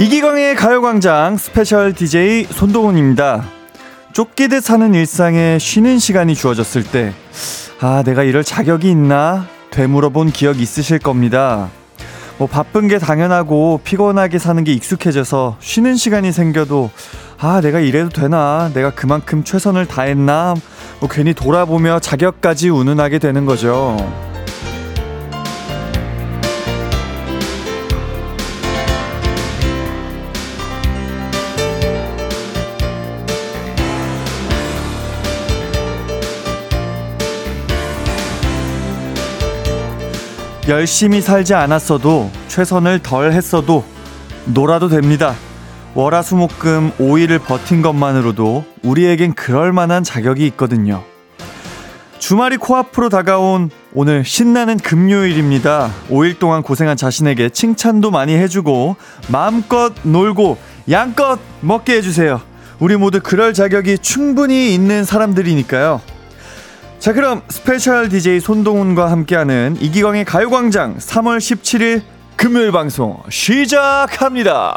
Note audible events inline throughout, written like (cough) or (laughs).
이기광의 가요광장 스페셜 DJ 손동훈입니다. 쫓기듯 사는 일상에 쉬는 시간이 주어졌을 때, 아, 내가 이럴 자격이 있나? 되물어본 기억 있으실 겁니다. 뭐 바쁜 게 당연하고 피곤하게 사는 게 익숙해져서 쉬는 시간이 생겨도 아, 내가 이래도 되나? 내가 그만큼 최선을 다했나? 뭐 괜히 돌아보며 자격까지 운운하게 되는 거죠. 열심히 살지 않았어도 최선을 덜 했어도 놀아도 됩니다. 월화수목금 5일을 버틴 것만으로도 우리에겐 그럴 만한 자격이 있거든요. 주말이 코앞으로 다가온 오늘 신나는 금요일입니다. 5일 동안 고생한 자신에게 칭찬도 많이 해주고 마음껏 놀고 양껏 먹게 해주세요. 우리 모두 그럴 자격이 충분히 있는 사람들이니까요. 자 그럼 스페셜 DJ 손동훈과 함께하는 이기광의 가요광장 3월 17일 금요일 방송 시작합니다.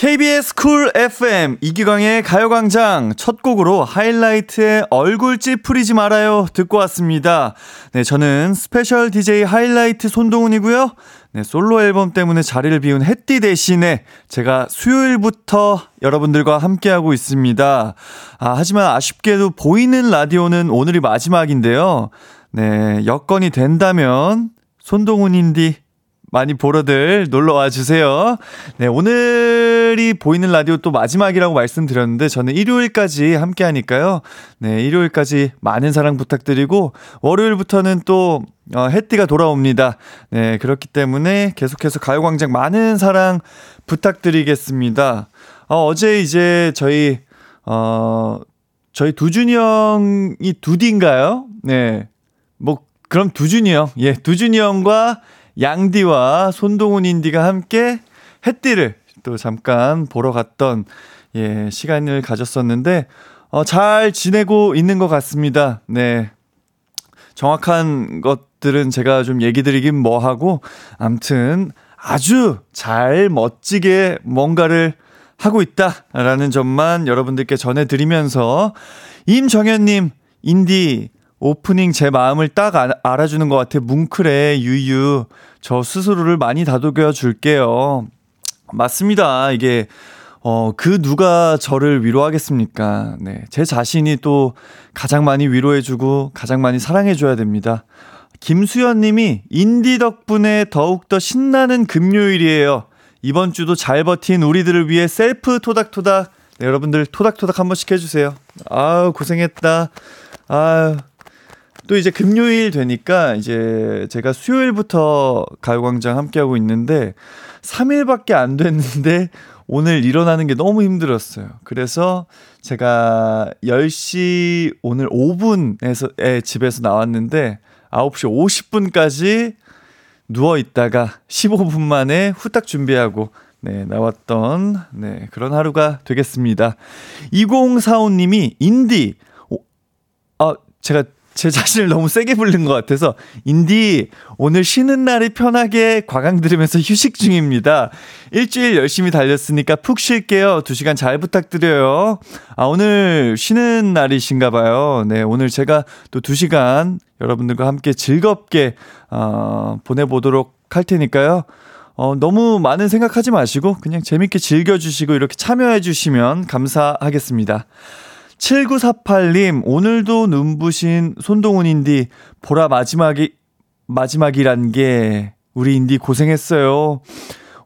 KBS 쿨 FM 이기광의 가요광장 첫 곡으로 하이라이트의 얼굴 찌푸리지 말아요 듣고 왔습니다. 네, 저는 스페셜 DJ 하이라이트 손동훈이고요. 네, 솔로 앨범 때문에 자리를 비운 햇띠 대신에 제가 수요일부터 여러분들과 함께하고 있습니다. 아, 하지만 아쉽게도 보이는 라디오는 오늘이 마지막인데요. 네, 여건이 된다면 손동훈 인디 많이 보러들 놀러 와 주세요. 네, 오늘이 보이는 라디오 또 마지막이라고 말씀드렸는데 저는 일요일까지 함께 하니까요. 네, 일요일까지 많은 사랑 부탁드리고 월요일부터는 또 어, 해띠가 돌아옵니다. 네, 그렇기 때문에 계속해서 가요광장 많은 사랑 부탁드리겠습니다. 어, 어제 이제 저희, 어, 저희 두준이 형이 두디인가요? 네. 뭐, 그럼 두준이 형. 예, 두준이 형과 양디와 손동훈 인디가 함께 햇띠를 또 잠깐 보러 갔던 예, 시간을 가졌었는데 어, 잘 지내고 있는 것 같습니다. 네. 정확한 것들은 제가 좀 얘기 드리긴 뭐 하고 암튼 아주 잘 멋지게 뭔가를 하고 있다라는 점만 여러분들께 전해드리면서 임정현님 인디 오프닝 제 마음을 딱 아, 알아주는 것 같아. 뭉클해, 유유. 저 스스로를 많이 다독여 줄게요. 맞습니다. 이게, 어, 그 누가 저를 위로하겠습니까? 네. 제 자신이 또 가장 많이 위로해주고 가장 많이 사랑해줘야 됩니다. 김수연 님이 인디 덕분에 더욱더 신나는 금요일이에요. 이번 주도 잘 버틴 우리들을 위해 셀프 토닥토닥. 네, 여러분들 토닥토닥 한 번씩 해주세요. 아우, 고생했다. 아유. 또 이제 금요일 되니까 이제 제가 수요일부터 가요광장 함께하고 있는데 3일밖에 안 됐는데 오늘 일어나는 게 너무 힘들었어요. 그래서 제가 10시 오늘 5분에서 집에서 나왔는데 9시 50분까지 누워 있다가 15분 만에 후딱 준비하고 네, 나왔던 네, 그런 하루가 되겠습니다. 2045님이 인디 오, 아, 제가 제 자신을 너무 세게 부른 것 같아서 인디 오늘 쉬는 날이 편하게 과강 들으면서 휴식 중입니다. 일주일 열심히 달렸으니까 푹 쉴게요. 두 시간 잘 부탁드려요. 아 오늘 쉬는 날이신가 봐요. 네 오늘 제가 또 두 시간 여러분들과 함께 즐겁게 어, 보내보도록 할 테니까요. 어, 너무 많은 생각하지 마시고 그냥 재밌게 즐겨주시고 이렇게 참여해 주시면 감사하겠습니다. 7948님, 오늘도 눈부신 손동훈 인디, 보라 마지막이, 마지막이란 게, 우리 인디 고생했어요.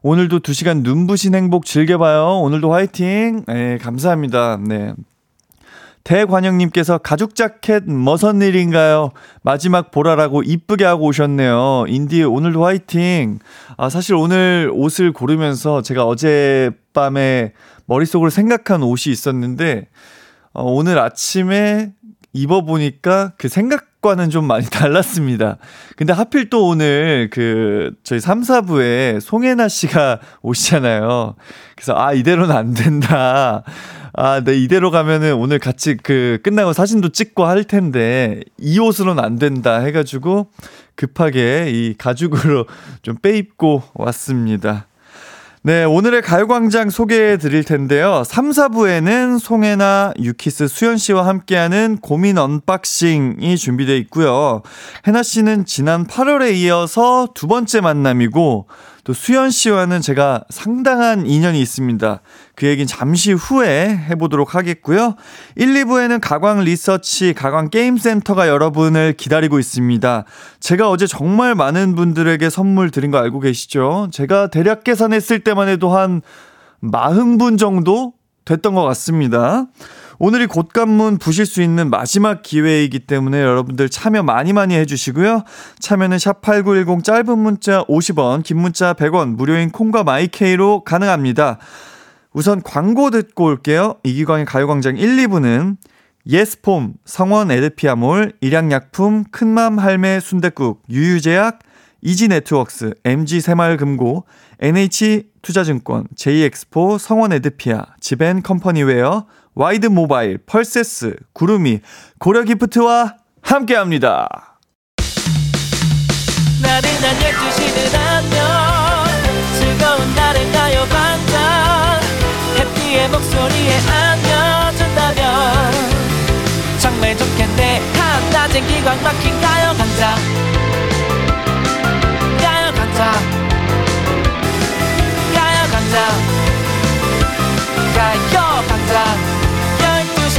오늘도 2시간 눈부신 행복 즐겨봐요. 오늘도 화이팅! 네, 감사합니다. 네. 대관영님께서 가죽 자켓 머선 일인가요? 마지막 보라라고 이쁘게 하고 오셨네요. 인디 오늘도 화이팅. 아, 사실 오늘 옷을 고르면서 제가 어젯밤에 머릿속으로 생각한 옷이 있었는데, 어, 오늘 아침에 입어보니까 그 생각과는 좀 많이 (laughs) 달랐습니다. 근데 하필 또 오늘 그 저희 3, 4부에 송혜나 씨가 (laughs) 오시잖아요. 그래서 아, 이대로는 안 된다. 아, 네, 이대로 가면은 오늘 같이 그 끝나고 사진도 찍고 할 텐데 이 옷으로는 안 된다 해가지고 급하게 이 가죽으로 (laughs) 좀 빼입고 왔습니다. 네, 오늘의 가요광장 소개해 드릴 텐데요. 3, 4부에는 송해나, 유키스, 수현 씨와 함께하는 고민 언박싱이 준비되어 있고요. 해나 씨는 지난 8월에 이어서 두 번째 만남이고, 또 수현 씨와는 제가 상당한 인연이 있습니다. 그 얘기는 잠시 후에 해보도록 하겠고요. 1, 2부에는 가광 리서치, 가광 게임센터가 여러분을 기다리고 있습니다. 제가 어제 정말 많은 분들에게 선물 드린 거 알고 계시죠? 제가 대략 계산했을 때만 해도 한 40분 정도 됐던 것 같습니다. 오늘이 곳간문 부실 수 있는 마지막 기회이기 때문에 여러분들 참여 많이 많이 해주시고요. 참여는 샵8910 짧은 문자 50원, 긴 문자 100원, 무료인 콩과 마이케이로 가능합니다. 우선 광고 듣고 올게요. 이기광의 가요광장 1, 2부는 예스폼, 성원 애드피아몰, 일양약품, 큰맘 할매 순댓국, 유유제약, 이지네트웍스, MG새마을금고, NH투자증권, JX포, 성원 에드피아, 지벤컴퍼니웨어, 와이드 모바일, 펄세스, 구름이, 고려 기프트와 함께 합니다. 나른한 12시는 안녕. 즐거운 날을 가요 반짝. 해피의 목소리에 안겨준다면. 정말 좋겠네. 한낮엔 기광 막힌 가요 강장 가요 강장 가요 강장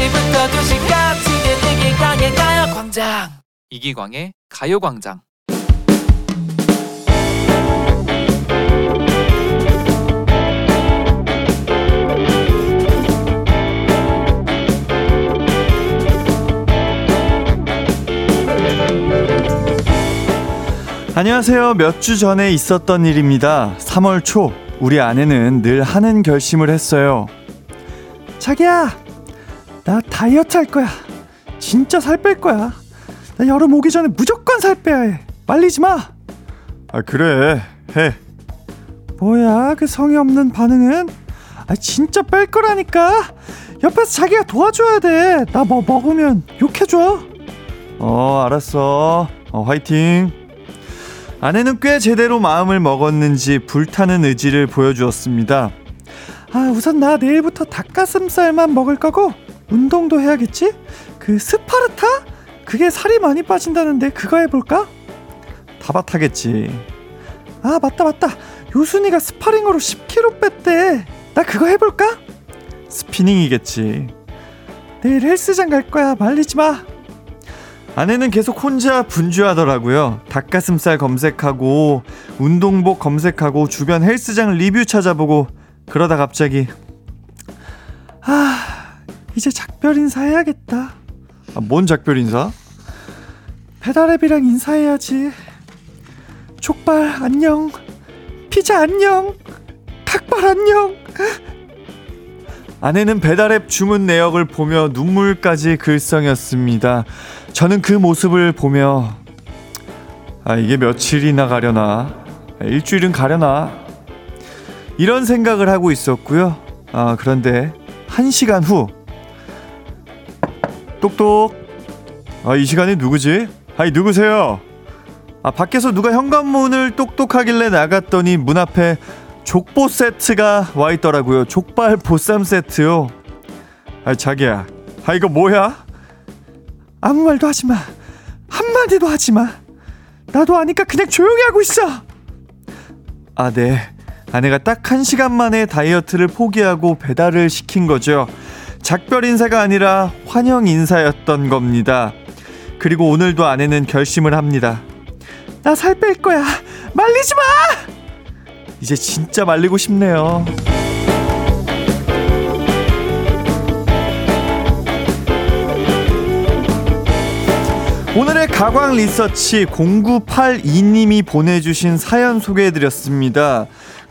12시부터 2시까지 이기광의 가요광장 이기광의 가요광장 안녕하세요. 몇 주 전에 있었던 일입니다. 3월 초 우리 아내는 늘 하는 결심을 했어요. 자기야, 나 다이어트 할 거야. 진짜 살 뺄 거야. 나 여름 오기 전에 무조건 살 빼야 해. 말리지 마. 아, 그래. 해. 뭐야, 그 성의 없는 반응은? 아, 진짜 뺄 거라니까. 옆에서 자기가 도와줘야 돼. 나 뭐 먹으면 욕해줘. 어, 알았어. 어, 화이팅. 아내는 꽤 제대로 마음을 먹었는지 불타는 의지를 보여주었습니다. 아, 우선 나 내일부터 닭가슴살만 먹을 거고 운동도 해야겠지? 그 스파르타? 그게 살이 많이 빠진다는데 그거 해볼까? 타바타겠지. 아 맞다 맞다. 요순이가 스파링으로 10kg 뺐대. 나 그거 해볼까? 스피닝이겠지. 내일 헬스장 갈 거야. 말리지 마. 아내는 계속 혼자 분주하더라고요. 닭가슴살 검색하고 운동복 검색하고 주변 헬스장 리뷰 찾아보고 그러다 갑자기 아 이제 작별 인사해야겠다. 아, 뭔 작별 인사? 배달앱이랑 인사해야지. 족발 안녕. 피자 안녕. 닭발 안녕. 아내는 배달앱 주문 내역을 보며 눈물까지 글썽였습니다. 저는 그 모습을 보며 아 이게 며칠이나 가려나 일주일은 가려나 이런 생각을 하고 있었고요. 아 그런데 한 시간 후 똑똑. 아, 이 시간에 누구지? 아이, 누구세요? 아, 밖에서 누가 현관문을 똑똑하길래 나갔더니 문 앞에 족보 세트가 와 있더라고요. 족발 보쌈 세트요. 아, 자기야. 아, 이거 뭐야? 아무 말도 하지 마. 한마디도 하지 마. 나도 아니까 그냥 조용히 하고 있어. 아, 네. 아내가 딱 한 시간 만에 다이어트를 포기하고 배달을 시킨 거죠. 작별 인사가 아니라 환영 인사였던 겁니다. 그리고 오늘도 아내는 결심을 합니다. 나 살 뺄 거야. 말리지 마! 이제 진짜 말리고 싶네요. 오늘의 가광 리서치 0982님이 보내주신 사연 소개해드렸습니다.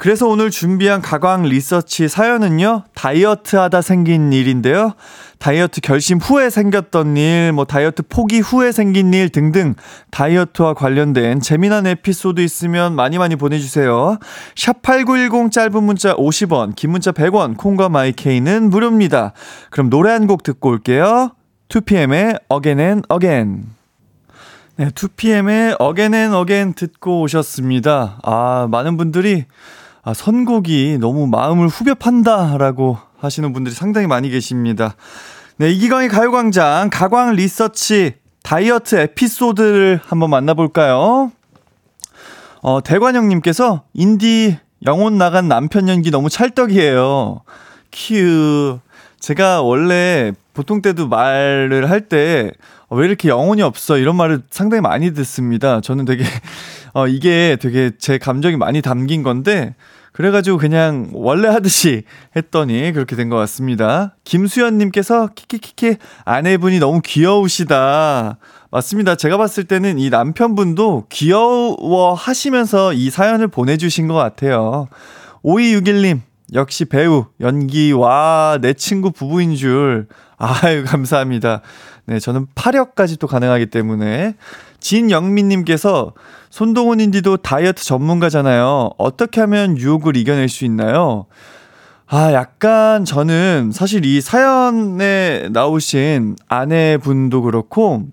그래서 오늘 준비한 가광 리서치 사연은요, 다이어트 하다 생긴 일인데요. 다이어트 결심 후에 생겼던 일, 뭐 다이어트 포기 후에 생긴 일 등등 다이어트와 관련된 재미난 에피소드 있으면 많이 많이 보내주세요. 샵8910 짧은 문자 50원, 긴 문자 100원, 콩과 마이케이는 무료입니다. 그럼 노래 한 곡 듣고 올게요. 2PM의 Again and Again. 네, 2PM의 Again and Again 듣고 오셨습니다. 아, 많은 분들이 아, 선곡이 너무 마음을 후벼 판다라고 하시는 분들이 상당히 많이 계십니다. 네, 이기광의 가요광장 가광 리서치 다이어트 에피소드를 한번 만나볼까요? 어, 대관영님께서 인디 영혼 나간 남편 연기 너무 찰떡이에요. 큐. 제가 원래 보통 때도 말을 할 때 왜 이렇게 영혼이 없어 이런 말을 상당히 많이 듣습니다. 저는 되게 어 이게 되게 제 감정이 많이 담긴 건데 그래가지고 그냥 원래 하듯이 했더니 그렇게 된 것 같습니다. 김수연님께서 키키키키 아내분이 너무 귀여우시다. 맞습니다. 제가 봤을 때는 이 남편분도 귀여워 하시면서 이 사연을 보내주신 것 같아요. 5261님, 역시 배우, 연기, 와, 내 친구 부부인 줄. 아유, 감사합니다. 네, 저는 파력까지 또 가능하기 때문에. 진영민님께서 손동훈 인디도 다이어트 전문가잖아요. 어떻게 하면 유혹을 이겨낼 수 있나요? 아, 약간 저는 사실 이 사연에 나오신 아내분도 그렇고,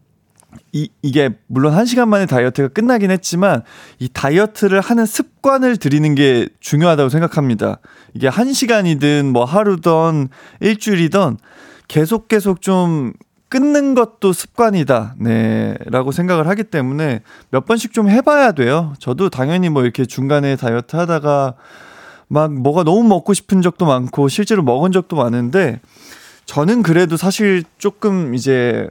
이, 이게 물론 한 시간 만에 다이어트가 끝나긴 했지만 이 다이어트를 하는 습관을 들이는 게 중요하다고 생각합니다. 이게 한 시간이든 뭐 하루든 일주일이든 계속 계속 좀 끊는 것도 습관이다. 네. 라고 생각을 하기 때문에 몇 번씩 좀 해봐야 돼요. 저도 당연히 뭐 이렇게 중간에 다이어트 하다가 막 뭐가 너무 먹고 싶은 적도 많고 실제로 먹은 적도 많은데 저는 그래도 사실 조금 이제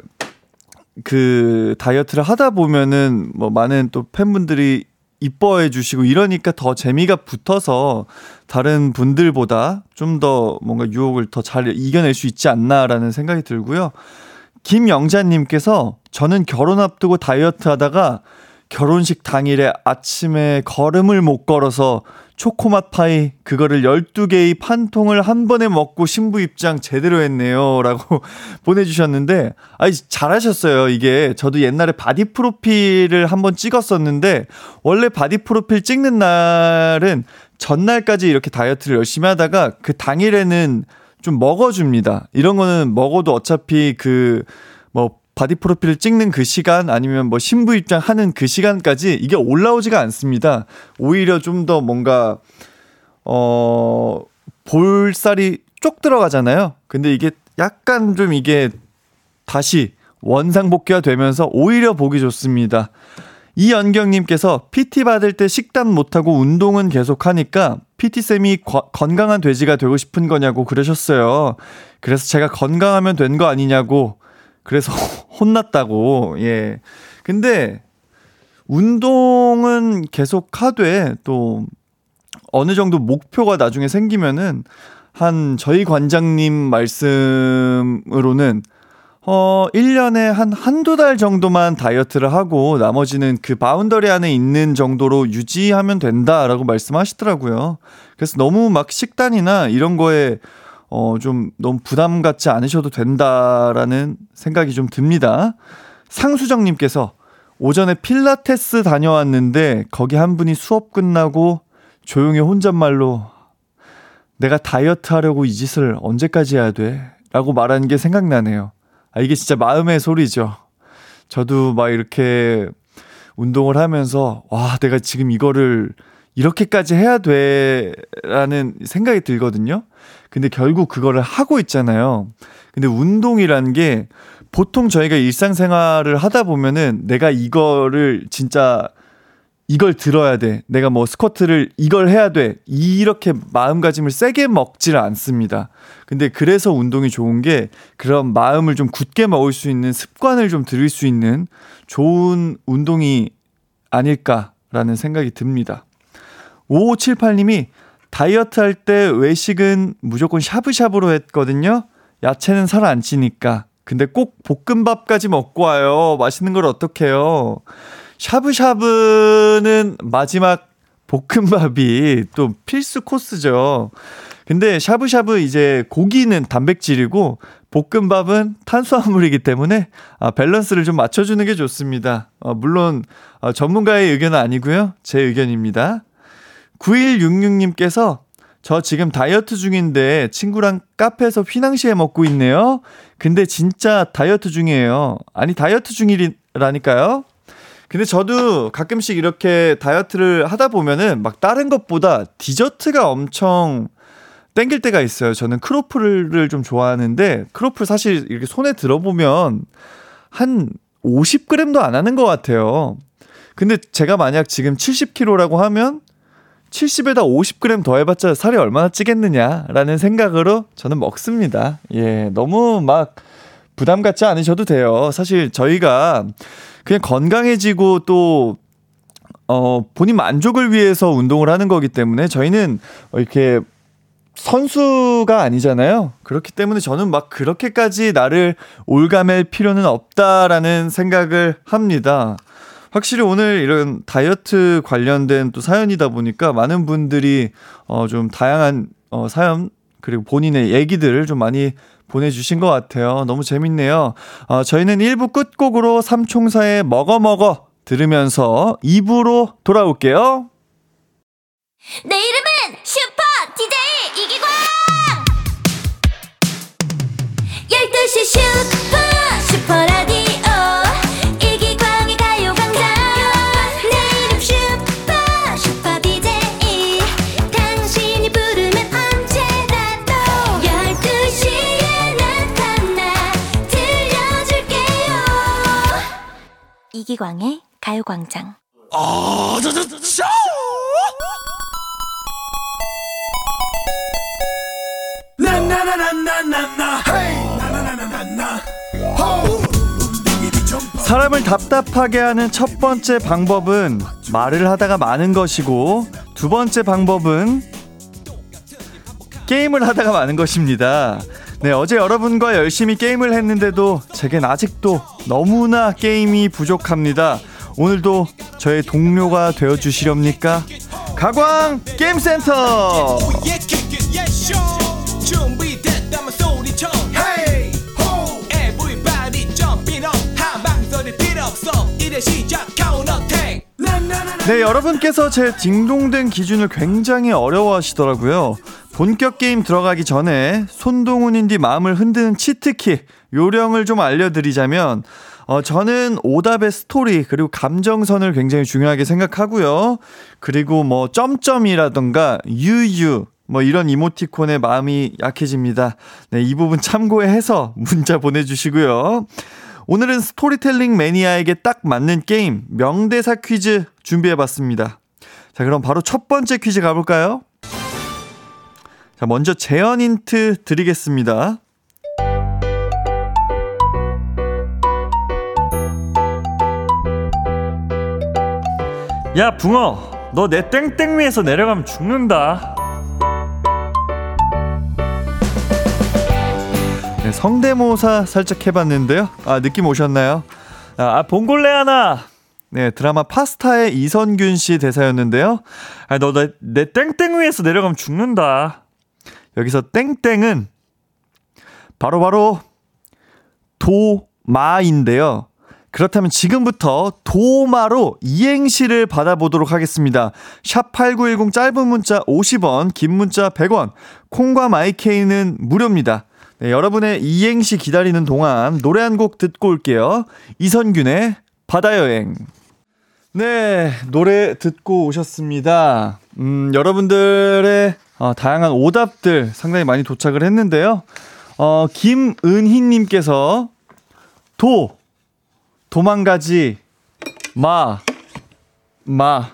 그 다이어트를 하다 보면은 뭐 많은 또 팬분들이 이뻐해 주시고 이러니까 더 재미가 붙어서 다른 분들보다 좀 더 뭔가 유혹을 더 잘 이겨낼 수 있지 않나라는 생각이 들고요. 김영자님께서 저는 결혼 앞두고 다이어트 하다가 결혼식 당일에 아침에 걸음을 못 걸어서 초코맛 파이 그거를 12개입 한 통을 한 번에 먹고 신부 입장 제대로 했네요. 라고 (laughs) 보내주셨는데, 아이, 잘하셨어요. 이게 저도 옛날에 바디 프로필을 한번 찍었었는데, 원래 바디 프로필 찍는 날은 전날까지 이렇게 다이어트를 열심히 하다가 그 당일에는 좀 먹어줍니다. 이런 거는 먹어도 어차피 그, 뭐, 바디 프로필을 찍는 그 시간 아니면 뭐 신부 입장 하는 그 시간까지 이게 올라오지가 않습니다. 오히려 좀 더 뭔가, 어, 볼살이 쪽 들어가잖아요. 근데 이게 약간 좀 이게 다시 원상복귀가 되면서 오히려 보기 좋습니다. 이연경님께서 PT 받을 때 식단 못하고 운동은 계속 하니까 PT쌤이 건강한 돼지가 되고 싶은 거냐고 그러셨어요. 그래서 제가 건강하면 된 거 아니냐고 그래서 (laughs) 혼났다고, 예. 근데 운동은 계속 하되 또 어느 정도 목표가 나중에 생기면은 한 저희 관장님 말씀으로는 어, 1년에 한 한두 달 정도만 다이어트를 하고 나머지는 그 boundary 안에 있는 정도로 유지하면 된다라고 말씀하시더라고요. 그래서 너무 막 식단이나 이런 거에 어, 좀 너무 부담 갖지 않으셔도 된다라는 생각이 좀 듭니다. 상수정님께서 오전에 필라테스 다녀왔는데 거기 한 분이 수업 끝나고 조용히 혼잣말로 내가 다이어트 하려고 이 짓을 언제까지 해야 돼? 라고 말하는 게 생각나네요. 아, 이게 진짜 마음의 소리죠. 저도 막 이렇게 운동을 하면서, 와, 내가 지금 이거를 이렇게까지 해야 돼. 라는 생각이 들거든요. 근데 결국 그거를 하고 있잖아요. 근데 운동이라는 게 보통 저희가 일상생활을 하다 보면은 내가 이거를 진짜 이걸 들어야 돼. 내가 뭐 스쿼트를 이걸 해야 돼. 이렇게 마음가짐을 세게 먹지를 않습니다. 근데 그래서 운동이 좋은 게 그런 마음을 좀 굳게 먹을 수 있는 습관을 좀 들일 수 있는 좋은 운동이 아닐까라는 생각이 듭니다. 5578님이 다이어트 할 때 외식은 무조건 샤브샤브로 했거든요. 야채는 살 안 찌니까. 근데 꼭 볶음밥까지 먹고 와요. 맛있는 걸 어떡해요. 샤브샤브는 마지막 볶음밥이 또 필수 코스죠. 근데 샤브샤브 이제 고기는 단백질이고 볶음밥은 탄수화물이기 때문에 아, 밸런스를 좀 맞춰주는 게 좋습니다. 어, 물론 어, 전문가의 의견은 아니고요. 제 의견입니다. 9166님께서 저 지금 다이어트 중인데 친구랑 카페에서 휘낭시에 먹고 있네요. 근데 진짜 다이어트 중이에요. 아니 다이어트 중이라니까요. 근데 저도 가끔씩 이렇게 다이어트를 하다 보면은 막 다른 것보다 디저트가 엄청 땡길 때가 있어요. 저는 크로플을 좀 좋아하는데 크로플 사실 이렇게 손에 들어보면 한 50g도 안 하는 것 같아요. 근데 제가 만약 지금 70kg라고 하면 70에다 50g 더 해봤자 살이 얼마나 찌겠느냐라는 생각으로 저는 먹습니다. 예, 너무 막 부담 갖지 않으셔도 돼요. 사실 저희가 그냥 건강해지고 또 어, 본인 만족을 위해서 운동을 하는 거기 때문에 저희는 이렇게 선수가 아니잖아요. 그렇기 때문에 저는 막 그렇게까지 나를 올가맬 필요는 없다라는 생각을 합니다. 확실히 오늘 이런 다이어트 관련된 또 사연이다 보니까 많은 분들이 어 좀 다양한 어 사연 그리고 본인의 얘기들을 좀 많이 보내주신 것 같아요. 너무 재밌네요. 어, 저희는 1부 끝곡으로 삼총사의 먹어먹어 들으면서 2부로 돌아올게요. 내 이름은 슈퍼 DJ 이기광 12시 슈퍼 이기광의 가요광장. 사람을 답답하게 하는 첫 번째 방법은 말을 하다가 많은 것이고 두 번째 방법은 게임을 하다가 많은 것입니다. 네, 어제 여러분과 열심히 게임을 했는데도 제겐 아직도 너무나 게임이 부족합니다. 오늘도 저의 동료가 되어 주시렵니까? 가광 게임 센터. 카운터 택. 네, 여러분께서 제 딩동댕 기준을 굉장히 어려워하시더라고요. 본격 게임 들어가기 전에 손동운디 마음을 흔드는 cheat key 요령을 좀 알려드리자면 어, 저는 오답의 스토리 그리고 감정선을 굉장히 중요하게 생각하고요. 그리고 뭐 점점이라던가 유유 뭐 이런 이모티콘에 마음이 약해집니다. 네, 이 부분 참고해서 문자 보내주시고요. 오늘은 스토리텔링 매니아에게 딱 맞는 게임 명대사 퀴즈 준비해봤습니다. 자, 그럼 바로 첫 번째 퀴즈 가볼까요? 자, 먼저 재현 힌트 드리겠습니다. 야, 붕어. 너 내 땡땡 위에서 내려가면 죽는다. 네, 성대모사 살짝 해봤는데요. 아, 느낌 오셨나요? 아, 봉골레 하나. 네, 드라마 파스타의 이선균 씨 대사였는데요. 아, 너내내 땡땡 위에서 내려가면 죽는다. 여기서 땡땡은 바로 바로 도마인데요. 그렇다면 지금부터 도마로 이행시를 받아보도록 하겠습니다. 샵 8910 짧은 문자 50원, 긴 문자 100원, 콩과 마이케이는 무료입니다. 네, 여러분의 이행시 기다리는 동안 노래 한 곡 듣고 올게요. 이선균의 바다여행. 네, 노래 듣고 오셨습니다. 음, 여러분들의 어, 다양한 오답들 상당히 많이 도착을 했는데요. 어, 김은희님께서 도, 도망가지, 마, 마.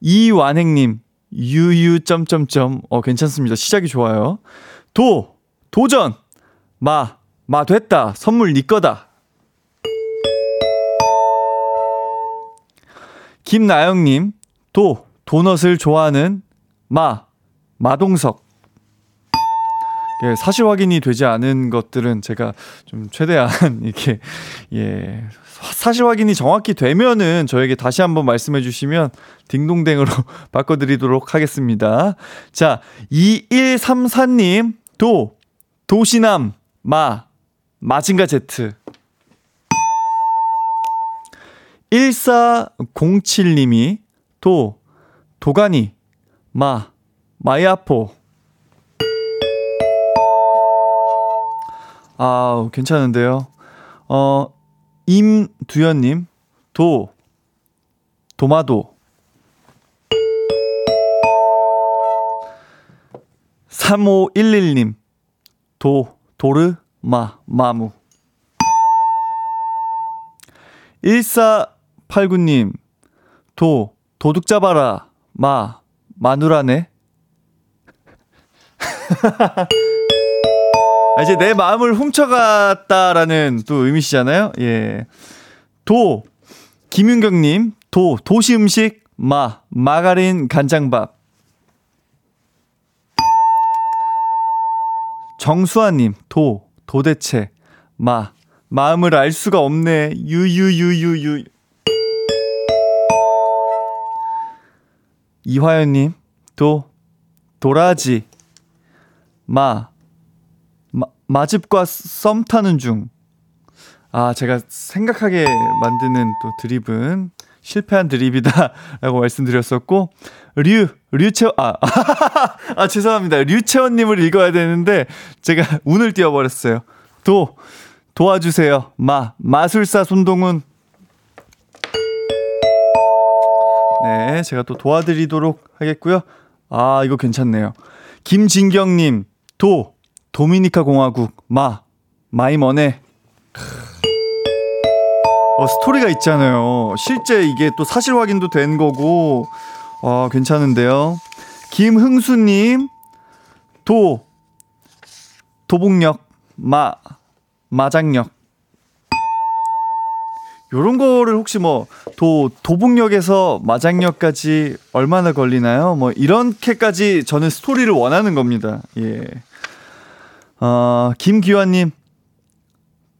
이완행님, 유유 점점점 어 괜찮습니다. 시작이 좋아요. 도 도전 마 마 됐다 선물 니 거다. 김나영님 도 도넛을 좋아하는 마 마동석 예, 사실 확인이 되지 않은 것들은 제가 좀 최대한 (laughs) 이렇게 예 사실 확인이 정확히 되면은 저에게 다시 한번 말씀해 주시면 딩동댕으로 (laughs) 바꿔드리도록 하겠습니다. 자 2134님 도 도시남 마 마징가 제트 1407님이 도 도가니 마 마야포 아, 괜찮은데요. 어, 임두현님, 도, 도마도. 3511님, 도, 도르, 마, 마무. 1489님, 도, 도둑 잡아라, 마, 마누라네. (laughs) 아, 이제 내 마음을 훔쳐갔다라는 또 의미시잖아요. 예. 도, 김윤경님, 도, 도시 음식, 마, 마가린 간장밥. 정수아님, 도, 도대체, 마, 마음을 알 수가 없네. 유유유유유. 이화연님, 도, 도라지, 마, 마집과 썸 타는 중. 아, 제가 생각하게 만드는 또 드립은 실패한 드립이다. (laughs) 라고 말씀드렸었고, 류, 류채원, 아, (laughs) 아, 죄송합니다. 류채원님을 읽어야 되는데, 제가 (laughs) 운을 띄워버렸어요. 도, 도와주세요. 마, 마술사 손동훈. 네, 제가 또 도와드리도록 하겠고요. 아, 이거 괜찮네요. 김진경님, 도, 도미니카 공화국 마 마이머네 어, 스토리가 있잖아요. 실제 이게 또 사실 확인도 된 거고 어, 괜찮은데요. 김흥수님 도 도봉역 마 마장역 요런 거를 혹시 뭐 도 도봉역에서 마장역까지 얼마나 걸리나요? 뭐 이렇게까지 저는 스토리를 원하는 겁니다. 예. 어, 김기환님,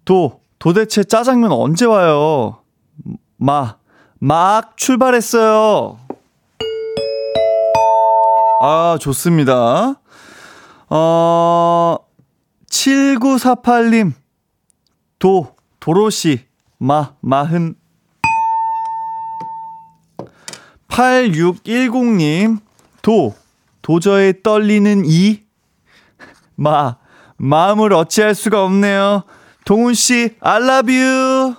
도, 도대체 짜장면 언제 와요? 마, 막 출발했어요. 아, 좋습니다. 어, 7948님, 도, 도로시, 마, 마흔. 8610님, 도, 도저히 떨리는 이, 마, 마음을 어찌할 수가 없네요. 동훈 씨, I love you.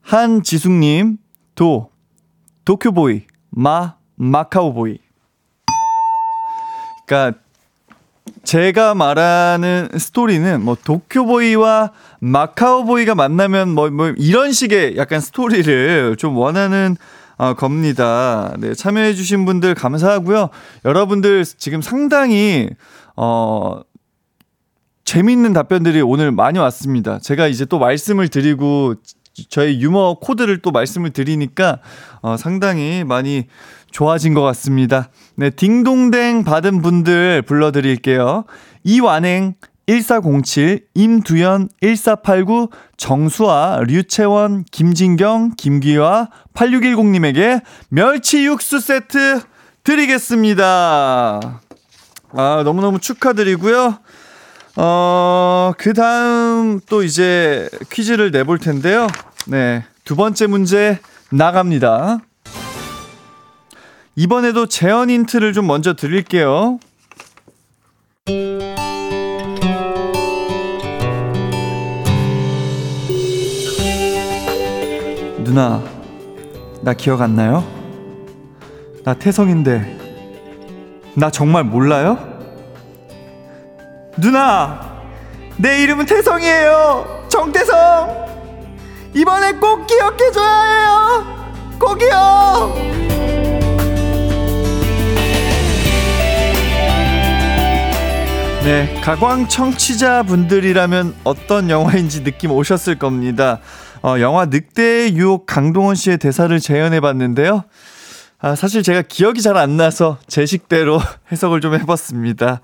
한지숙님, 도, 도쿄보이, 마, 마카오보이. 그니까, 제가 말하는 스토리는 뭐 도쿄보이와 마카오보이가 만나면 뭐, 뭐 이런 식의 약간 스토리를 좀 원하는 어, 겁니다. 네, 참여해주신 분들 감사하고요. 여러분들 지금 상당히, 어, 재밌는 답변들이 오늘 많이 왔습니다. 제가 이제 또 말씀을 드리고, 저의 유머 코드를 또 말씀을 드리니까, 어, 상당히 많이 좋아진 것 같습니다. 네, 딩동댕 받은 분들 불러드릴게요. 이완행, 1407, 임두현, 1489, 정수아, 류채원, 김진경, 김기화, 8610님에게 멸치 육수 세트 드리겠습니다. 아, 너무너무 축하드리고요. 어, 그 다음 또 이제 퀴즈를 내볼 텐데요. 네. 두 번째 문제 나갑니다. 이번에도 재현 힌트를 좀 먼저 드릴게요. 누나, 나 기억 안 나요? 나 태성인데, 나 정말 몰라요? 누나, 내 이름은 태성이에요! 정태성! 이번에 꼭 기억해줘야 해요! 꼭이요! 네, 가광 청취자분들이라면 어떤 영화인지 느낌 오셨을 겁니다. 어, 영화 늑대의 유혹 강동원 씨의 대사를 재현해 봤는데요. 아, 사실 제가 기억이 잘 안 나서 제 식대로 (laughs) 해석을 좀 해봤습니다.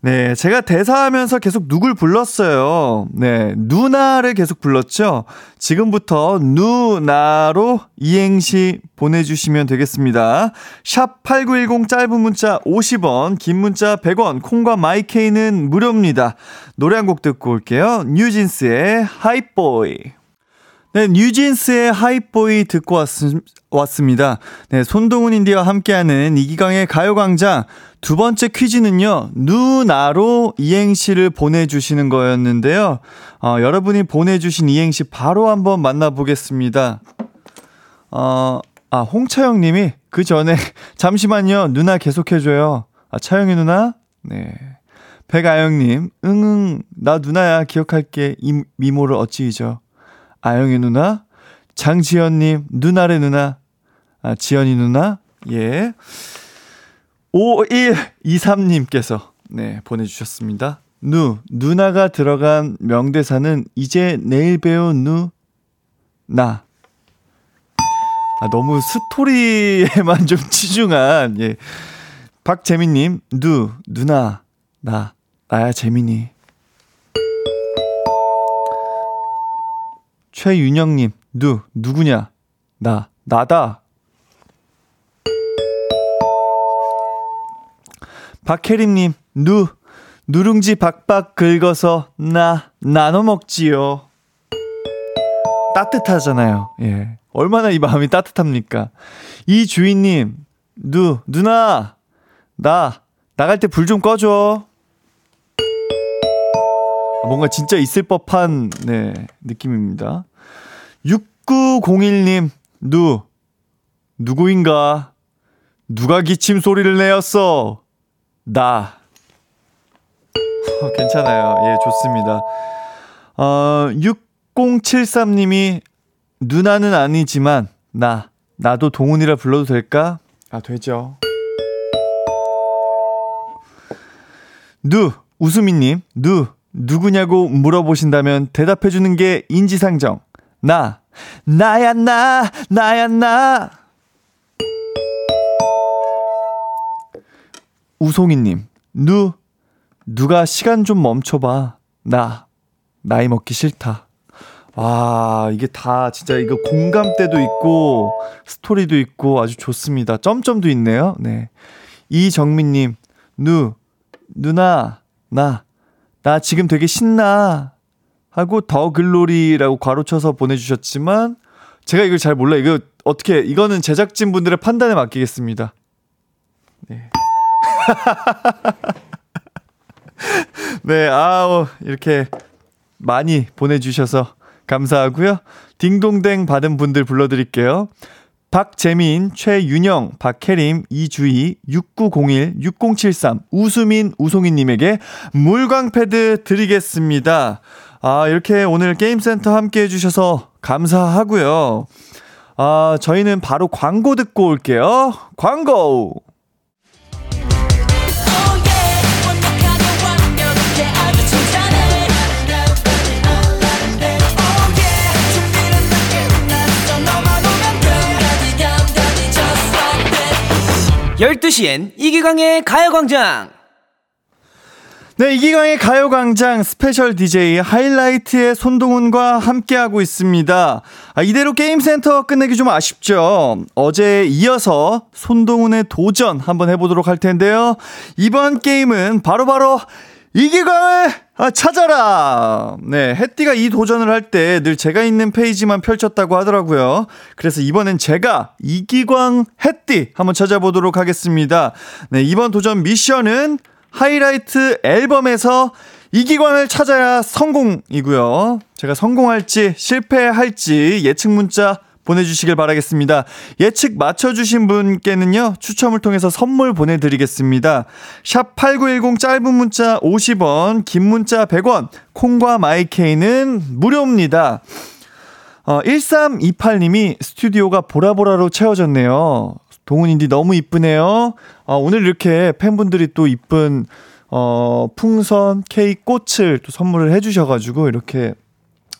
네, 제가 대사하면서 계속 누굴 불렀어요. 네, 누나를 계속 불렀죠. 지금부터 누나로 이행시 보내주시면 되겠습니다. 샵 8910 짧은 문자 50원, 긴 문자 100원, 콩과 마이케이는 무료입니다. 노래 한 곡 듣고 올게요. 뉴진스의 하이보이. 네, 뉴진스의 하이보이 듣고 왔, 왔습니다. 네, 손동훈 인디와 함께하는 이기광의 가요광장 두 번째 퀴즈는요, 누나로 이행시를 보내주시는 거였는데요. 어, 여러분이 보내주신 이행시 바로 한번 만나보겠습니다. 어, 아, 홍차영 님이 그 전에, (laughs) 잠시만요, 누나 계속해줘요. 아, 차영이 누나? 네. 백아영 님, 응응, 나 누나야, 기억할게. 이 미모를 어찌 잊어. 아영이 누나, 장지연님, 누나래 누나, 아, 지연이 누나, 예. 5123님께서, 네, 보내주셨습니다. 누, 누나가 들어간 명대사는 이제 내일 배운 누, 나. 아, 너무 스토리에만 좀 (laughs) 치중한, 예. 박재민님, 누, 누나, 나, 나야 재민이. 최윤영님, 누, 누구냐? 나, 나다. 박혜림님, 누, 누룽지 박박 긁어서 나, 나눠 먹지요. 따뜻하잖아요. 예. 얼마나 이 마음이 따뜻합니까? 이 주인님, 누, 누나, 나, 나갈 때 불 좀 꺼줘. 뭔가 진짜 있을 법한, 네, 느낌입니다. 6901님, 누, 누구인가? 누가 기침 소리를 내었어? 나. 괜찮아요. 예, 좋습니다. 어, 6073님이 누나는 아니지만, 나, 나도 동훈이라 불러도 될까? 아, 되죠. 누, 우수미님, 누, 누구냐고 물어보신다면 대답해주는 게 인지상정. 나, 나야, 나, 나야, 나. 우송이님, 누, 누가 시간 좀 멈춰봐. 나, 나이 먹기 싫다. 와, 이게 다 진짜 이거 공감대도 있고, 스토리도 있고 아주 좋습니다. 점점도 있네요. 네. 이정민님, 누, 누나, 나, 나 지금 되게 신나. 하고 더 글로리라고 괄호 쳐서 보내주셨지만, 제가 이걸 잘 몰라요. 이거 어떻게, 이거는 제작진 분들의 판단에 맡기겠습니다. 네. (laughs) 네, 아우, 이렇게 많이 보내주셔서 감사하고요. 딩동댕 받은 분들 불러드릴게요. 박재민, 최윤영, 박혜림, 이주희, 6901, 6073, 우수민, 우송이님에게 물광패드 드리겠습니다. 아, 이렇게 오늘 게임센터 함께 해주셔서 감사하고요. 아, 저희는 바로 광고 듣고 올게요. 광고! 열두 시엔 이기광의 가요광장 네, 이기광의 가요광장 special DJ 하이라이트의 손동운과 함께하고 있습니다. 아, 이대로 게임센터 끝내기 좀 아쉽죠? 어제 이어서 손동운의 도전 한번 해보도록 할 텐데요. 이번 게임은 바로바로 바로 이기광을 아, 찾아라! 네, 햇띠가 이 도전을 할 때 늘 제가 있는 페이지만 펼쳤다고 하더라고요. 그래서 이번엔 제가 이기광 햇띠 한번 찾아보도록 하겠습니다. 네, 이번 도전 미션은 하이라이트 앨범에서 이기광을 찾아야 성공이고요. 제가 성공할지 실패할지 예측 문자 보내주시길 바라겠습니다. 예측 맞춰주신 분께는요, 추첨을 통해서 선물 보내드리겠습니다. 샵 8910 짧은 문자 50원, 긴 문자 100원, 콩과 마이케이는 무료입니다. 어, 1328님이 스튜디오가 보라보라로 채워졌네요. 동운디 너무 이쁘네요. 어, 오늘 이렇게 팬분들이 또 이쁜, 어, 풍선, 케이크, 꽃을 또 선물을 해주셔가지고, 이렇게,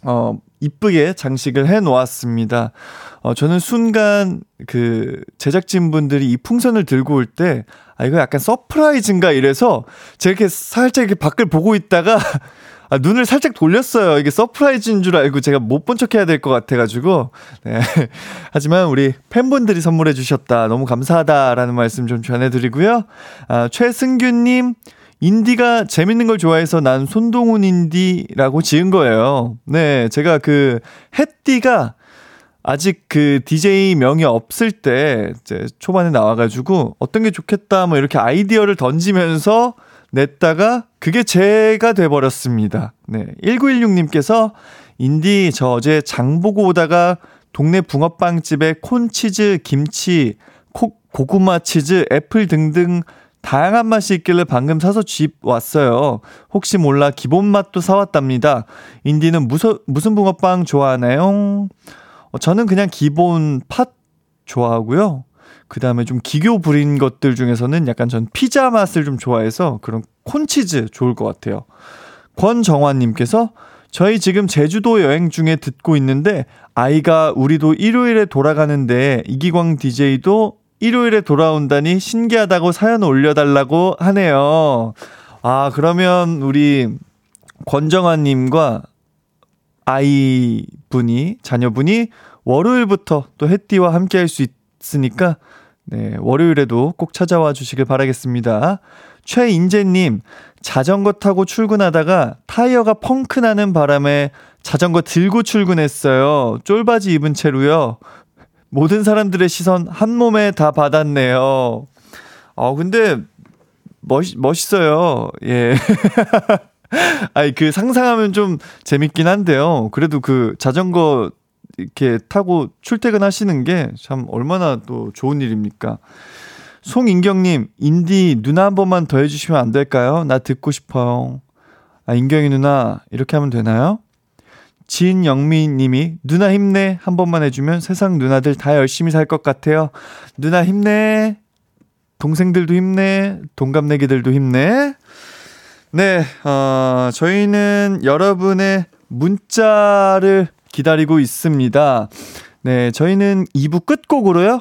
어, 이쁘게 장식을 해 놓았습니다. 어, 저는 순간 그 제작진분들이 이 풍선을 들고 올 때, 아, 이거 약간 surprise인가 이래서 제가 이렇게 살짝 이렇게 밖을 보고 있다가 (laughs) 아, 눈을 살짝 돌렸어요. 이게 surprise인 줄 알고 제가 못 본 척 해야 될 것 같아가지고. 네. (laughs) 하지만 우리 팬분들이 선물해 주셨다. 너무 감사하다라는 말씀 좀 전해드리고요. 아, 최승규님, 인디가 재밌는 걸 좋아해서 난 손동훈 인디라고 지은 거예요. 네. 제가 그, 햇띠가 아직 그 DJ 명이 없을 때 이제 초반에 나와가지고 어떤 게 좋겠다 뭐 이렇게 아이디어를 던지면서 냈다가 그게 제가 돼버렸습니다. 네. 1916님께서 운디 저 어제 장 보고 오다가 동네 붕어빵집에 corn cheese, 김치, 코, 고구마 치즈, 애플 등등 다양한 맛이 있길래 방금 사서 집 왔어요. 혹시 몰라 기본 맛도 사왔답니다. 운디는 무서, 무슨 붕어빵 좋아하나요? 어, 저는 그냥 기본 팥 좋아하고요. 그 다음에 좀 기교 부린 것들 중에서는 약간 전 피자 맛을 좀 좋아해서 그런 corn cheese 좋을 것 같아요. 권정환님께서 저희 지금 제주도 여행 중에 듣고 있는데 아이가 우리도 일요일에 돌아가는데 이기광 DJ도 일요일에 돌아온다니 신기하다고 사연 올려달라고 하네요. 아, 그러면 우리 권정환님과 아이 분이, 자녀분이 월요일부터 또 햇띠와 함께 할 수 있으니까 네, 월요일에도 꼭 찾아와 주시길 바라겠습니다. 최인재님, 자전거 타고 출근하다가 타이어가 펑크 나는 바람에 자전거 들고 출근했어요. 쫄바지 입은 채로요. 모든 사람들의 시선 한 몸에 다 받았네요. 어, 근데, 멋, 멋있어요. 예. (laughs) 아니, 그 상상하면 좀 재밌긴 한데요. 그래도 그 자전거 이렇게 타고 출퇴근하시는 게 참 얼마나 또 좋은 일입니까? 송인경님, 인디 누나 한 번만 더 해주시면 안 될까요? 나 듣고 싶어요. 아, 인경이 누나, 이렇게 하면 되나요? 진영미 님이 누나 힘내 한 번만 해주면 세상 누나들 다 열심히 살 것 같아요. 누나 힘내. 동생들도 힘내. 동갑내기들도 힘내. 네, 어, 저희는 여러분의 문자를 기다리고 있습니다. 네, 저희는 2부 끝곡으로요.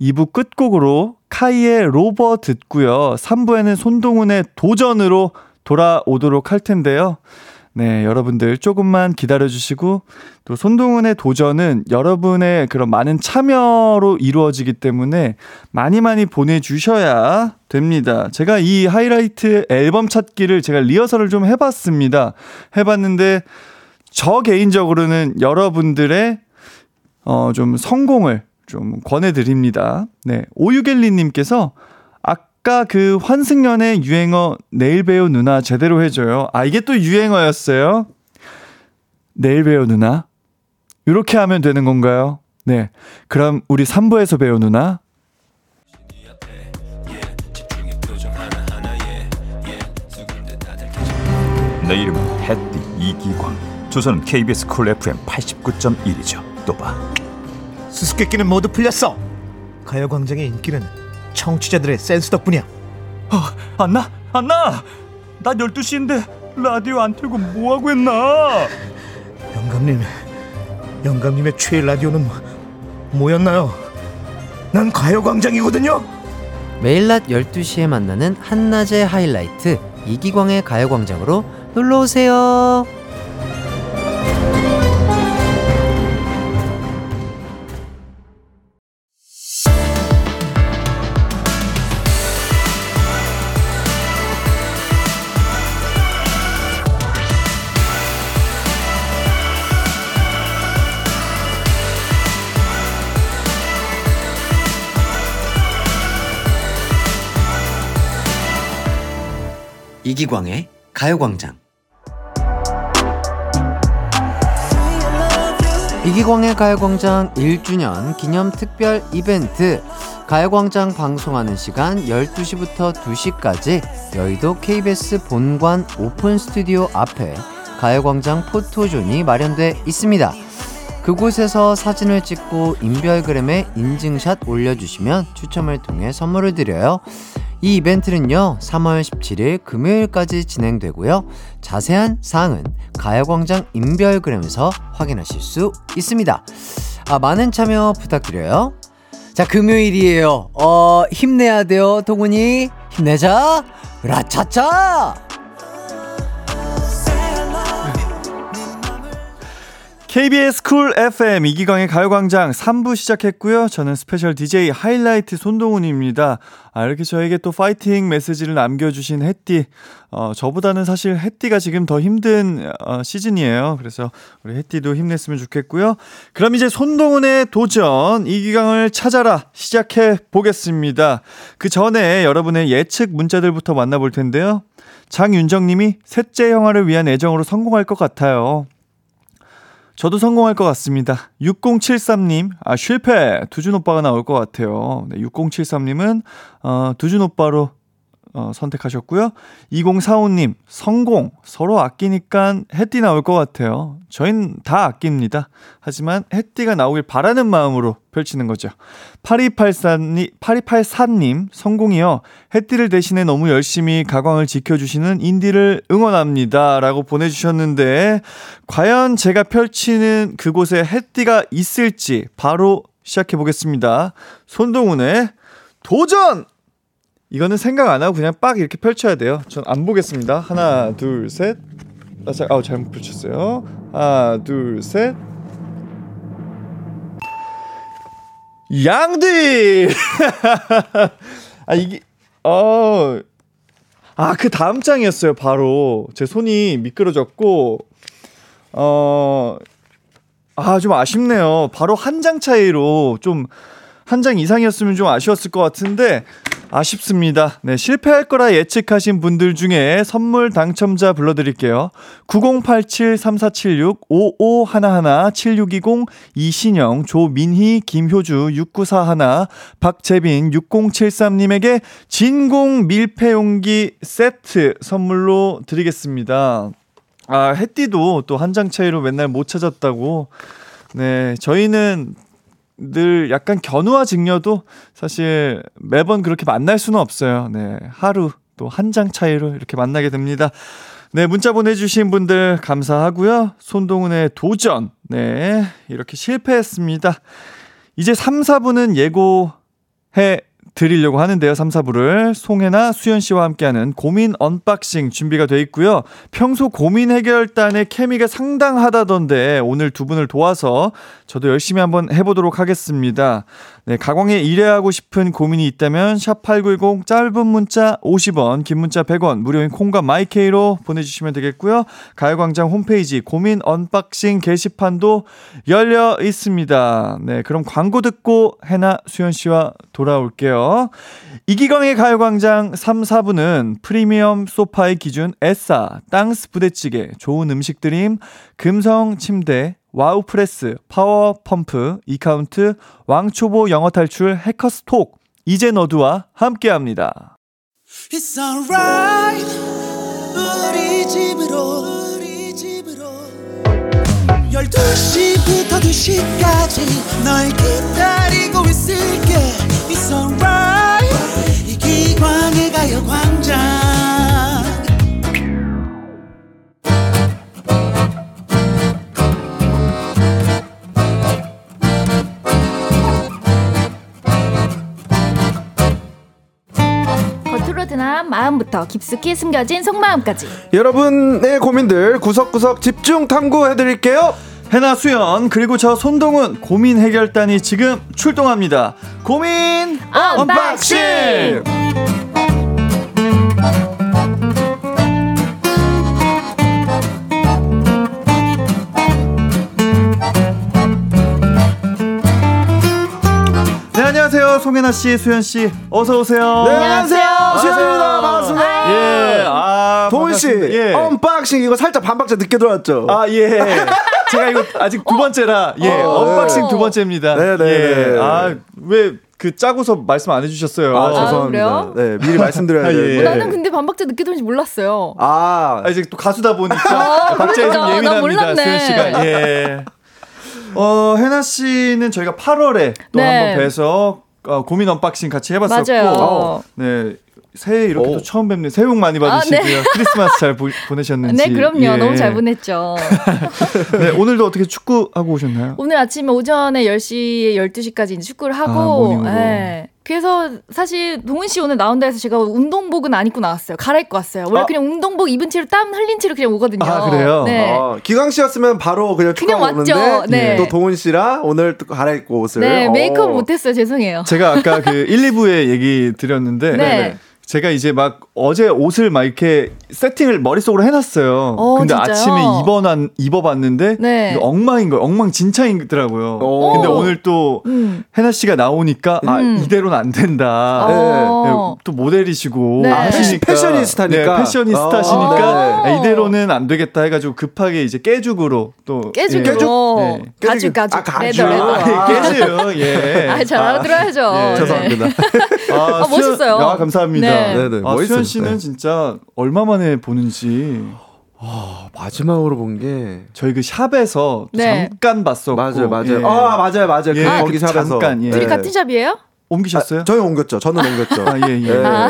2부 끝곡으로 카이의 로버 듣고요. 3부에는 손동훈의 도전으로 돌아오도록 할 텐데요. 네, 여러분들 조금만 기다려주시고, 또 손동훈의 도전은 여러분의 그런 많은 참여로 이루어지기 때문에 많이 많이 보내주셔야 됩니다. 제가 이 하이라이트 앨범 찾기를 제가 리허설을 좀 해봤습니다. 해봤는데, 저 개인적으로는 여러분들의 어, 좀 성공을 좀 권해드립니다. 네. 오유겔리님께서 아까 그 환승연의 유행어 내일 배우 누나 제대로 해줘요. 아, 이게 또 유행어였어요? 내일 배우 누나? 이렇게 하면 되는 건가요? 네. 그럼 우리 3부에서 배우 누나? 내 이름은 햇띠 이기광 조선은 KBS 쿨 FM 89.1이죠 또봐 수수께끼는 모두 풀렸어. 가요광장의 인기는 청취자들의 센스 덕분이야. 어, 안나? 안나? 나 12시인데 라디오 안 틀고 뭐 하고 했나? 영감님, 영감님의 최애 라디오는 뭐였나요? 난 가요광장이거든요. 매일 낮 12시에 만나는 한낮의 하이라이트 이기광의 가요광장으로 놀러 오세요. 이기광의 가요광장 이기광의 가요광장 1주년 기념 특별 이벤트 가요광장 방송하는 시간 12시부터 2시까지 여의도 KBS 본관 오픈 스튜디오 앞에 가요광장 포토존이 마련돼 있습니다. 그곳에서 사진을 찍고 인별그램에 인증샷 올려주시면 추첨을 통해 선물을 드려요. 이 이벤트는요, 3월 17일 금요일까지 진행되고요. 자세한 사항은 가요광장 인별그램에서 확인하실 수 있습니다. 아, 많은 참여 부탁드려요. 자, 금요일이에요. 어, 힘내야 돼요, 동운이. 힘내자. 라차차! KBS 쿨 FM 이기광의 가요광장 3부 시작했고요. 저는 special DJ 하이라이트 손동운입니다. 아, 이렇게 저에게 또 파이팅 메시지를 남겨주신 햇띠. 어, 저보다는 사실 햇띠가 지금 더 힘든 어, 시즌이에요. 그래서 우리 햇띠도 힘냈으면 좋겠고요. 그럼 이제 손동훈의 도전 이기광을 찾아라 시작해 보겠습니다. 그 전에 여러분의 예측 문자들부터 만나볼 텐데요. 장윤정님이 셋째 영화를 위한 애정으로 성공할 것 같아요. 저도 성공할 것 같습니다. 6073님, 아, 실패! 두준 오빠가 나올 것 같아요. 네, 6073님은, 어, 두준 오빠로, 어, 선택하셨고요. 2045님, 성공! 서로 아끼니까 해띠 나올 것 같아요. 저흰 다 아낍니다. 하지만 해띠가 나오길 바라는 마음으로 펼치는 거죠. 8284님, 8284님, 성공이요. 해띠를 대신해 너무 열심히 가광을 지켜주시는 인디를 응원합니다. 라고 보내주셨는데, 과연 제가 펼치는 그곳에 해띠가 있을지 바로 시작해 보겠습니다. 손동훈의 도전! 이거는 생각 안 하고 그냥 빡 이렇게 펼쳐야 돼요. 전 안 보겠습니다. 하나, 둘, 셋. 아, 자, 아우, 잘못 펼쳤어요. 하나, 둘, 셋. 양디! (laughs) 아, 이게, 어, 아, 그 다음 장이었어요, 바로. 제 손이 미끄러졌고, 어, 아, 좀 아쉽네요. 바로 한 장 차이로 좀, 한 장 이상이었으면 좀 아쉬웠을 것 같은데, 아쉽습니다. 네, 실패할 거라 예측하신 분들 중에 선물 당첨자 불러드릴게요. 9087-3476-5511-7620 이신영, 조민희, 김효주, 6941, 박재빈, 6073님에게 진공 밀폐용기 세트 선물로 드리겠습니다. 아, 햇띠도 또 한 장 차이로 맨날 못 찾았다고. 네, 저희는 늘 약간 견우와 직녀도 사실 매번 그렇게 만날 수는 없어요. 네. 하루 또 한 장 차이로 이렇게 만나게 됩니다. 네, 문자 보내주신 분들 감사하고요. 손동운의 도전. 네, 이렇게 실패했습니다. 이제 3, 4부는 예고해 드리려고 하는데요. 3, 4부를 송해나 수현 씨와 함께하는 고민 unboxing 준비가 돼 있고요. 평소 고민 해결단의 케미가 상당하다던데 오늘 두 분을 도와서 저도 열심히 한번 해보도록 하겠습니다. 네, 가광에 의뢰하고 싶은 고민이 있다면 샵8910 짧은 문자 50원, 긴 문자 100원, 무료인 콩과 마이케이로 보내주시면 되겠고요. 가요광장 홈페이지 고민 unboxing 게시판도 열려 있습니다. 네, 그럼 광고 듣고 해나 수현 씨와 돌아올게요. 이기광의 가요광장 3, 4부는 프리미엄 소파의 기준 에싸, 땅스 부대찌개, 좋은 음식 드림, 금성 침대, 와우 프레스, 파워 펌프, 이카운트, 왕초보 영어 탈출, 해커스톡, 이제 너드와 함께 합니다. It's alright. 우리 집으로 우리 집으로. 12시부터 2시까지 널 기다리고 있을게. It's alright. 이기광의 가요광장 드러난 마음부터 깊숙이 숨겨진 속마음까지 여러분의 고민들 구석구석 집중 탐구해드릴게요. 해나 수연 그리고 저 손동훈 고민 해결단이 지금 출동합니다. 고민 unboxing! 안녕하세요 송해나 씨 수현 씨 어서 오세요. 네, 안녕하세요. 수현입니다. 반갑습니다. 예, 아 동운 씨, 반갑습니다. 예. unboxing 이거 살짝 반박자 늦게 들어왔죠? 아, 예. 제가 이거 아직 두 번째라, 예, 어, 언박싱 네. 두 번째입니다. 네, 네, 예. 네. 아, 왜그 짜고서 말씀 안 해주셨어요? 아, 죄송합니다. 네, 미리 말씀드려야 (laughs) 아, 예. 돼요. 네. 나는 근데 반박자 늦게 들은지 몰랐어요 아, 아, 이제 또 가수다 보니까 박자에 좀 그러니까. 나 예민합니다. 수현 씨가. 예. 어, 해나 씨는 저희가 8월에 또 네. 한번 뵈서 어, 고민 언박싱 같이 해봤었고, 맞아요. 네. 새해 이렇게 오. 또 처음 뵙네. 새해 복 많이 아, 네. 받으시고요. (laughs) 크리스마스 잘 보, 보내셨는지. 네, 그럼요. 예. 너무 잘 보냈죠. (laughs) 네, 오늘도 어떻게 축구 하고 오셨나요? 오늘 아침에 오전에 10시, 12시까지 이제 축구를 아, 하고, 모닝으로. 예. 그래서 사실 동훈 씨 오늘 나온다 해서 제가 운동복은 안 입고 나왔어요. 갈아입고 왔어요. 원래 아. 그냥 운동복 입은 채로 땀 흘린 채로 그냥 오거든요. 아, 그래요? 네. 아, 기광 씨였으면 바로 그냥 그냥 오는데 왔죠. 네. 또 동훈 씨랑 오늘 또 갈아입고 옷을. 네, 어. 메이크업 못했어요. 죄송해요. 제가 아까 (laughs) 그 1, 2부에 얘기 드렸는데 네. 제가 이제 막 어제 옷을 막 이렇게 세팅을 머릿속으로 해놨어요. 어, 근데 진짜요? 아침에 입어난, 입어봤는데 네. 엉망인 거예요. 엉망진창이더라고요. 오. 근데 오늘 또 음. 해나 씨가 나오니까 아 음. 이대로 는안 된다. 어. 네, 또 모델이시고 네. 하시니까 패셔니스타니까. 네, 패셔니스타시니까 어. 이대로는 안 되겠다 해가지고 급하게 이제 깨죽으로 또. 예. 네. 가죽, 가죽. 아, 가죽. 레더, 레더. 아, 깨져요. 예. 아, 잘 알아들어야죠. 예. 네. 죄송합니다. (laughs) 아, 아, 멋있어요. 아, 감사합니다. 네. 네네, 아, 멋있어요. 수현 씨는 네. 진짜 얼마 만에 보는지 아, 마지막으로 본 게 저희 그 샵에서 네. 잠깐 봤었고 맞아요, 맞아요. 예. 아, 맞아요, 맞아요. 예, 그그 거기 샵에서. 잠깐, 예. 둘이 네. 같은 샵이에요? 옮기셨어요? 아, 저희 옮겼죠. 저는 옮겼죠. 아, 예, 예. 예. 아.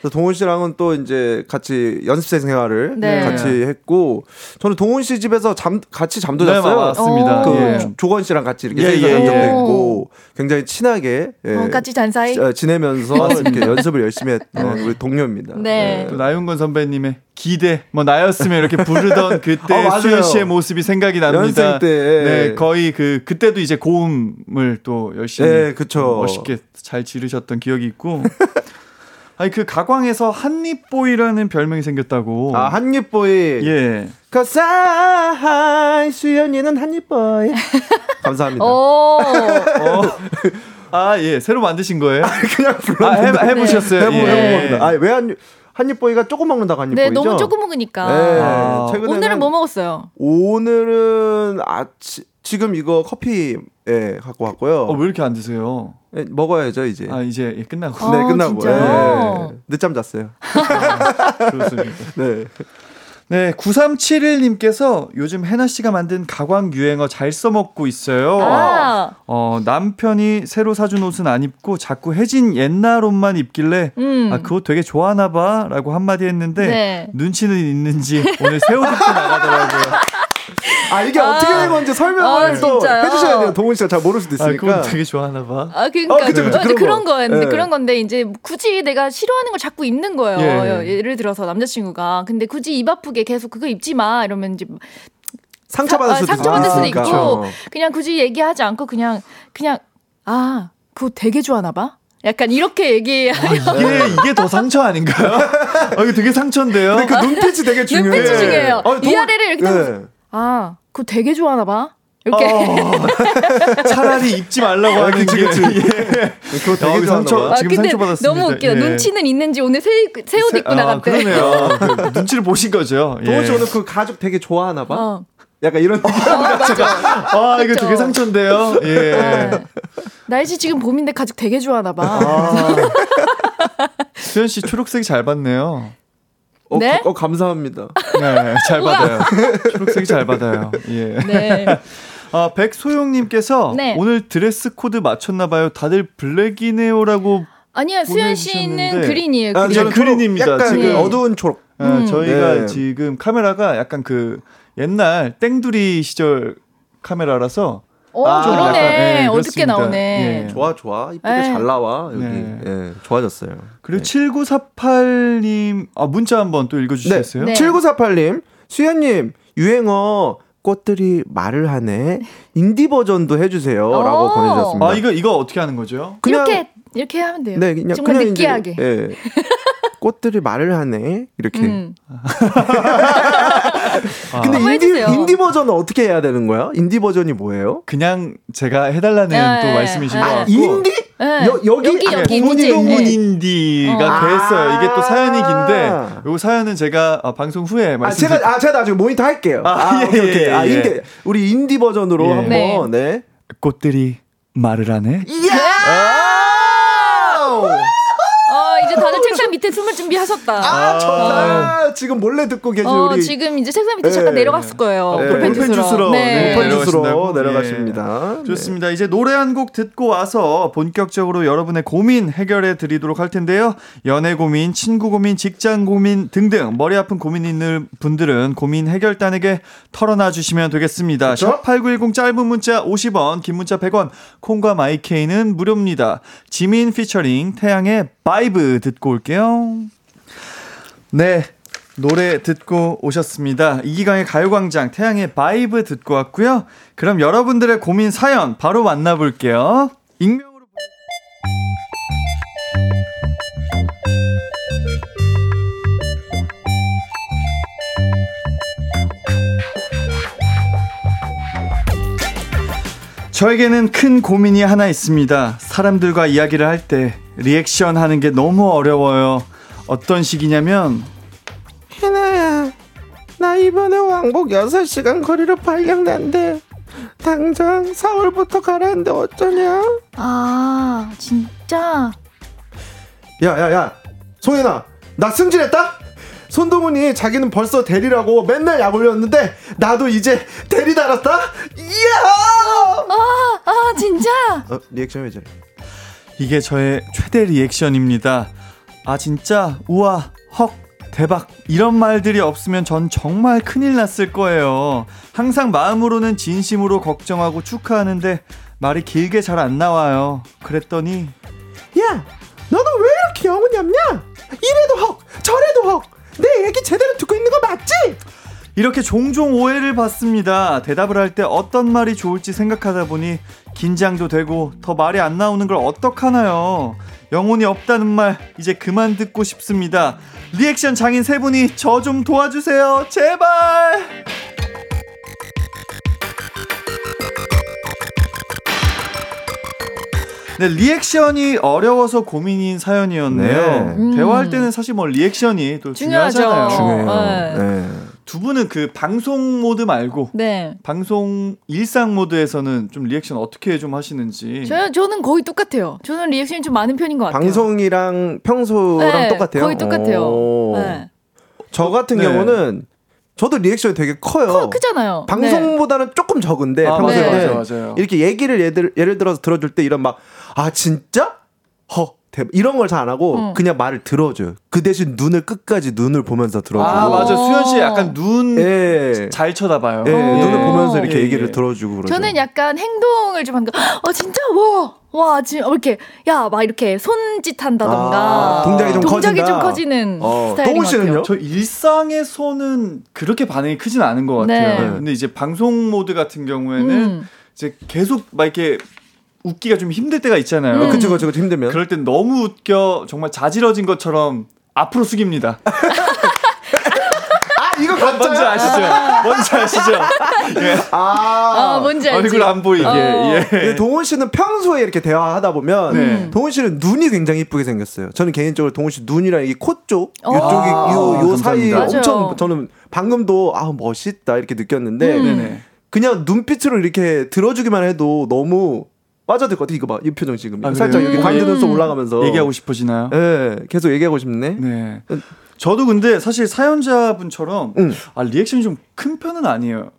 그래서 동훈 씨랑은 또 이제 같이 연습생 생활을 네. 같이 했고 저는 동훈 씨 집에서 잠 같이 잠도 네, 잤어요. 맞습니다. 그 예. 조- 조건 씨랑 같이 이렇게 예, 셋이서 예, 잔 적도 예. 있고 굉장히 친하게 예. 어, 같이 잔 사이? 지- 지내면서 이렇게 연습을 열심히 했던 우리 동료입니다. 네. 또 나윤건 선배님의 기대 뭐 나였으면 이렇게 부르던 (laughs) 그때 아, 맞아요. 수현 씨의 모습이 생각이 납니다. 연습 때. 네, 거의 그 그때도 이제 고음을 또 열심히 네, 그쵸. 멋있게 잘 지르셨던 기억이 있고. (laughs) 아니 그 가광에서 한입보이라는 별명이 생겼다고. 아 한입보이. 예. Cause I 수연이는 한입보이. (laughs) 감사합니다. 오. 어. 아, 예. 새로 만드신 거예요? 그냥 아, 불렀는데. 해, 해보셨어요? 해보, 예. 해본 겁니다. 아왜 한, 한입보이가 조금 먹는다고 한입보이죠? 네, 너무 조금 먹으니까. 네, 아. 오늘은 뭐 먹었어요? 오늘은 아치, 지금 이거 커피 예, 갖고 왔고요. 어, 왜 이렇게 안 드세요? 예, 먹어야죠 이제. 아, 이제 예, 끝나고. 네 아, 끝나고. 진짜요? 예. 늦잠 잤어요. 좋습니다. (laughs) 네. 네, 9371님께서 요즘 해나 씨가 만든 가광 유행어 잘 써먹고 있어요. 아. 어, 남편이 새로 사준 옷은 안 입고 자꾸 해진 옛날 옷만 입길래 음. 아, 그거 되게 좋아하나 봐 라고 한마디 했는데 네. 눈치는 있는지 오늘 새 옷 입고 나가더라고요. (laughs) 아 이게 아. 어떻게 된 건지 설명을 아, 또 진짜요? 해주셔야 돼요. 동훈 씨가 잘 모를 수도 아, 있으니까. 그건 되게 좋아하나 봐. 아, 그러니까 어, 그쵸, 그쵸, 어, 그런 그런 거. 예. 그런 건데 이제 굳이 내가 싫어하는 걸 자꾸 입는 거예요. 예. 예를 들어서 남자친구가 근데 굳이 입 아프게 계속 그거 입지 마 이러면 이제 상처받을 사- 수도 아, 상처받을 수도. 있고 그냥 굳이 얘기하지 않고 그냥 그냥 아 그거 되게 좋아하나 봐. 약간 이렇게 얘기. 아, 이게 이게 더 상처 아닌가요? (laughs) 아, 이게 되게 상처인데요. 근데 그 눈빛이 되게 중요해요. 눈빛이 중요해요. 아, 동훈- 위아래를 이렇게 네. 아 그거 되게 좋아하나 봐. 이렇게. 어, (laughs) 차라리 입지 말라고 하는 그치, 게 그치. 예. 그거 아, 되게 상처 봐. 아, 지금 근데 상처 받았습니다. 너무 웃겨. 예. 눈치는 있는지 오늘 새옷 입고 아, 나갔대. 그러네요. 그 (laughs) 눈치를 보신 거죠. 예. 오늘 그 가죽 되게 좋아하나 봐. 어. 약간 이런 (laughs) 느낌. 아, 이거. 되게 상처인데요. 예. 아, 날씨 지금 봄인데 가죽 되게 좋아하나 봐. 아. 수현 씨 초록색 잘 받네요. 어, 네? 가- 어, 감사합니다. 네, 잘 받아요. 초록색이 잘 받아요. 예. 네. 아, 백소영님께서 네. 오늘 드레스 코드 맞췄나봐요. 다들 블랙이네요라고. 아니요, 수현 씨는. 그린이에요. 아, 그린. 저는 초록, 그린입니다, 약간 지금. 그 어두운 초록. 어, 음. 저희가 네. 지금 카메라가 약간 그 옛날 땡두리 시절 카메라라서 어, 아, 그러네. 약간, 예, 어둡게 그렇습니다. 나오네. 예. 좋아 좋아 이쁘게 에이. 잘 나와 여기 네. 예, 좋아졌어요. 그리고 7948님 아 문자 한번 또 읽어주시겠어요? 네. 7948님 수현님 유행어 꽃들이 말을 하네 인디 버전도 해주세요라고 오. 보내주셨습니다. 아 이거 이거 어떻게 하는 거죠? 그냥- 이렇게 이렇게 하면 돼요. 네 그냥 정말 그냥 느끼하게. 이제, 예. 꽃들이 말을 하네 이렇게. 음. (laughs) 근데 한번 인디. 인디 버전은 어떻게 해야 되는 거야? 인디 버전이 뭐예요? 그냥 제가 해달라는 네. 또 말씀이신 아, 것 같고 인디? 네. 여, 여기 여기, 아, 여기. 동문 네. 인디가 어. 됐어요. 이게 또 사연이 긴데 아. 요 사연은 제가 아, 방송 후에 아 말씀. 제가 아 제가 나중에 모니터 할게요. 아, 아, 예, 오케이 오케이. 예, 아 예. 인디 우리 인디 버전으로 예. 한번 네. 네. 꽃들이 말을 하네. 이제 다들 책상 밑에 숨을 준비하셨다. 아, 좋다. 지금 몰래 듣고 계신 어, 우리 지금 이제 책상 밑에 네. 잠깐 내려갔을 거예요. 네, 볼펜. 네. 볼펜 내려가신다고? 내려가십니다. 예. 좋습니다. 이제 노래 한 곡 듣고 와서 본격적으로 여러분의 고민 해결해 드리도록 할 텐데요. 연애 고민, 친구 고민, 직장 고민 등등 머리 아픈 고민 있는 분들은 고민 해결단에게 털어놔 주시면 되겠습니다. 그렇죠? 샵8910 짧은 문자 50원, 긴 문자 100원, 콩과 마이케이는 무료입니다. 지민 피처링 태양의 VIBE 듣고 올게요. 네. 노래 듣고 오셨습니다. 이기광의 가요광장 태양의 VIBE 듣고 왔고요. 그럼 여러분들의 고민 사연 바로 만나볼게요. 익명 저에게는 큰 고민이 하나 있습니다. 사람들과 이야기를 할 때 리액션 하는 게 너무 어려워요. 어떤 식이냐면 희나야, 나 이번에 왕복 6시간 거리로 발령난대. 당장 서울부터 가라는데 어쩌냐? 아, 진짜? 야, 야, 야. 송혜나, 나 승진했다? 손동훈이 자기는 벌써 대리라고 맨날 약 올렸는데 나도 이제 대리 달았다? 이야! 아, 아, 진짜? 어, 리액션 왜 저래? 이게 저의 최대 리액션입니다. 아 진짜 우와 헉 대박 이런 말들이 없으면 전 정말 큰일 났을 거예요. 항상 마음으로는 진심으로 걱정하고 축하하는데 말이 길게 잘 안 나와요. 그랬더니 야, 너는 왜 이렇게 영혼이 없냐? 이래도 헉, 저래도 헉. 내 얘기 제대로 듣고 있는 거 맞지? 이렇게 종종 오해를 받습니다. 대답을 할 때 어떤 말이 좋을지 생각하다 보니 긴장도 되고 더 말이 안 나오는 걸 어떡하나요? 영혼이 없다는 말 이제 그만 듣고 싶습니다. 리액션 장인 세 분이 저 좀 도와주세요. 제발. 네, 리액션이 어려워서 고민인 사연이었네요. 네. 음. 대화할 때는 사실 뭐 리액션이 또 중요하죠. 중요하잖아요. 중요해요. 네. 두 분은 그 방송 모드 말고 네. 방송 일상 모드에서는 좀 리액션 어떻게 좀 하시는지. 저, 저는 거의 똑같아요. 저는 리액션이 좀 많은 편인 것 같아요. 방송이랑 평소랑 네, 똑같아요? 거의 똑같아요. 오. 네. 저 같은 네. 경우는 저도 리액션이 되게 커요. 커, 크잖아요. 네. 방송보다는 조금 적은데 아, 맞아요, 맞아요, 맞아요. 이렇게 얘기를 예를, 예를 들어서 들어줄 때 이런 막 아 진짜? 허 대박 이런 걸 잘 안 하고 응. 그냥 말을 들어줘요. 그 대신 눈을 끝까지 눈을 보면서 들어주고 아 맞아 수현 씨 약간 눈 잘 예. 쳐다봐요. 예, 어. 눈을 보면서 이렇게 예, 얘기를 예. 들어주고 그러죠. 저는 약간 행동을 좀 하는 거, 어, 진짜? 와! 와, 지금 이렇게, 야, 막 이렇게 손짓 한다던가. 아, 동작이 좀 동작이 커진다. 좀 커지는 어, 스타일인 동훈 것 씨는요? 같아요. 저 일상에서는 그렇게 반응이 크진 않은 것 같아요. 네. 근데 이제 방송 모드 같은 경우에는 음. 이제 계속 막 이렇게 웃기가 좀 힘들 때가 있잖아요. 음. 그쵸 그쵸 그쵸 힘들면 그럴 땐 너무 웃겨 정말 자지러진 것처럼 앞으로 숙입니다. 아 이거 뭔지 가짜야? 아시죠? 뭔지 아시죠? 예. 아, 아, 뭔지 알지? 얼굴 안 보이게. 어. 예. 동훈 씨는 평소에 이렇게 대화하다 보면 네. 동훈 씨는 눈이 굉장히 이쁘게 생겼어요. 저는 개인적으로 동훈 씨 눈이랑 이 코 쪽, 어. 이쪽이 아, 요, 요 사이. 엄청. 저는 방금도 아 멋있다 이렇게 느꼈는데 음. 그냥 눈빛으로 이렇게 들어주기만 해도 너무 빠져들 것 같아. 이거 봐, 이 표정 지금 아, 살짝? 여기 음. 가운데 눈썹 올라가면서 얘기하고 싶어지나요? 예, 계속 얘기하고 싶네. 네. 저도 근데 사실 사연자분처럼 응. 아, 리액션이 좀 큰 편은 아니에요.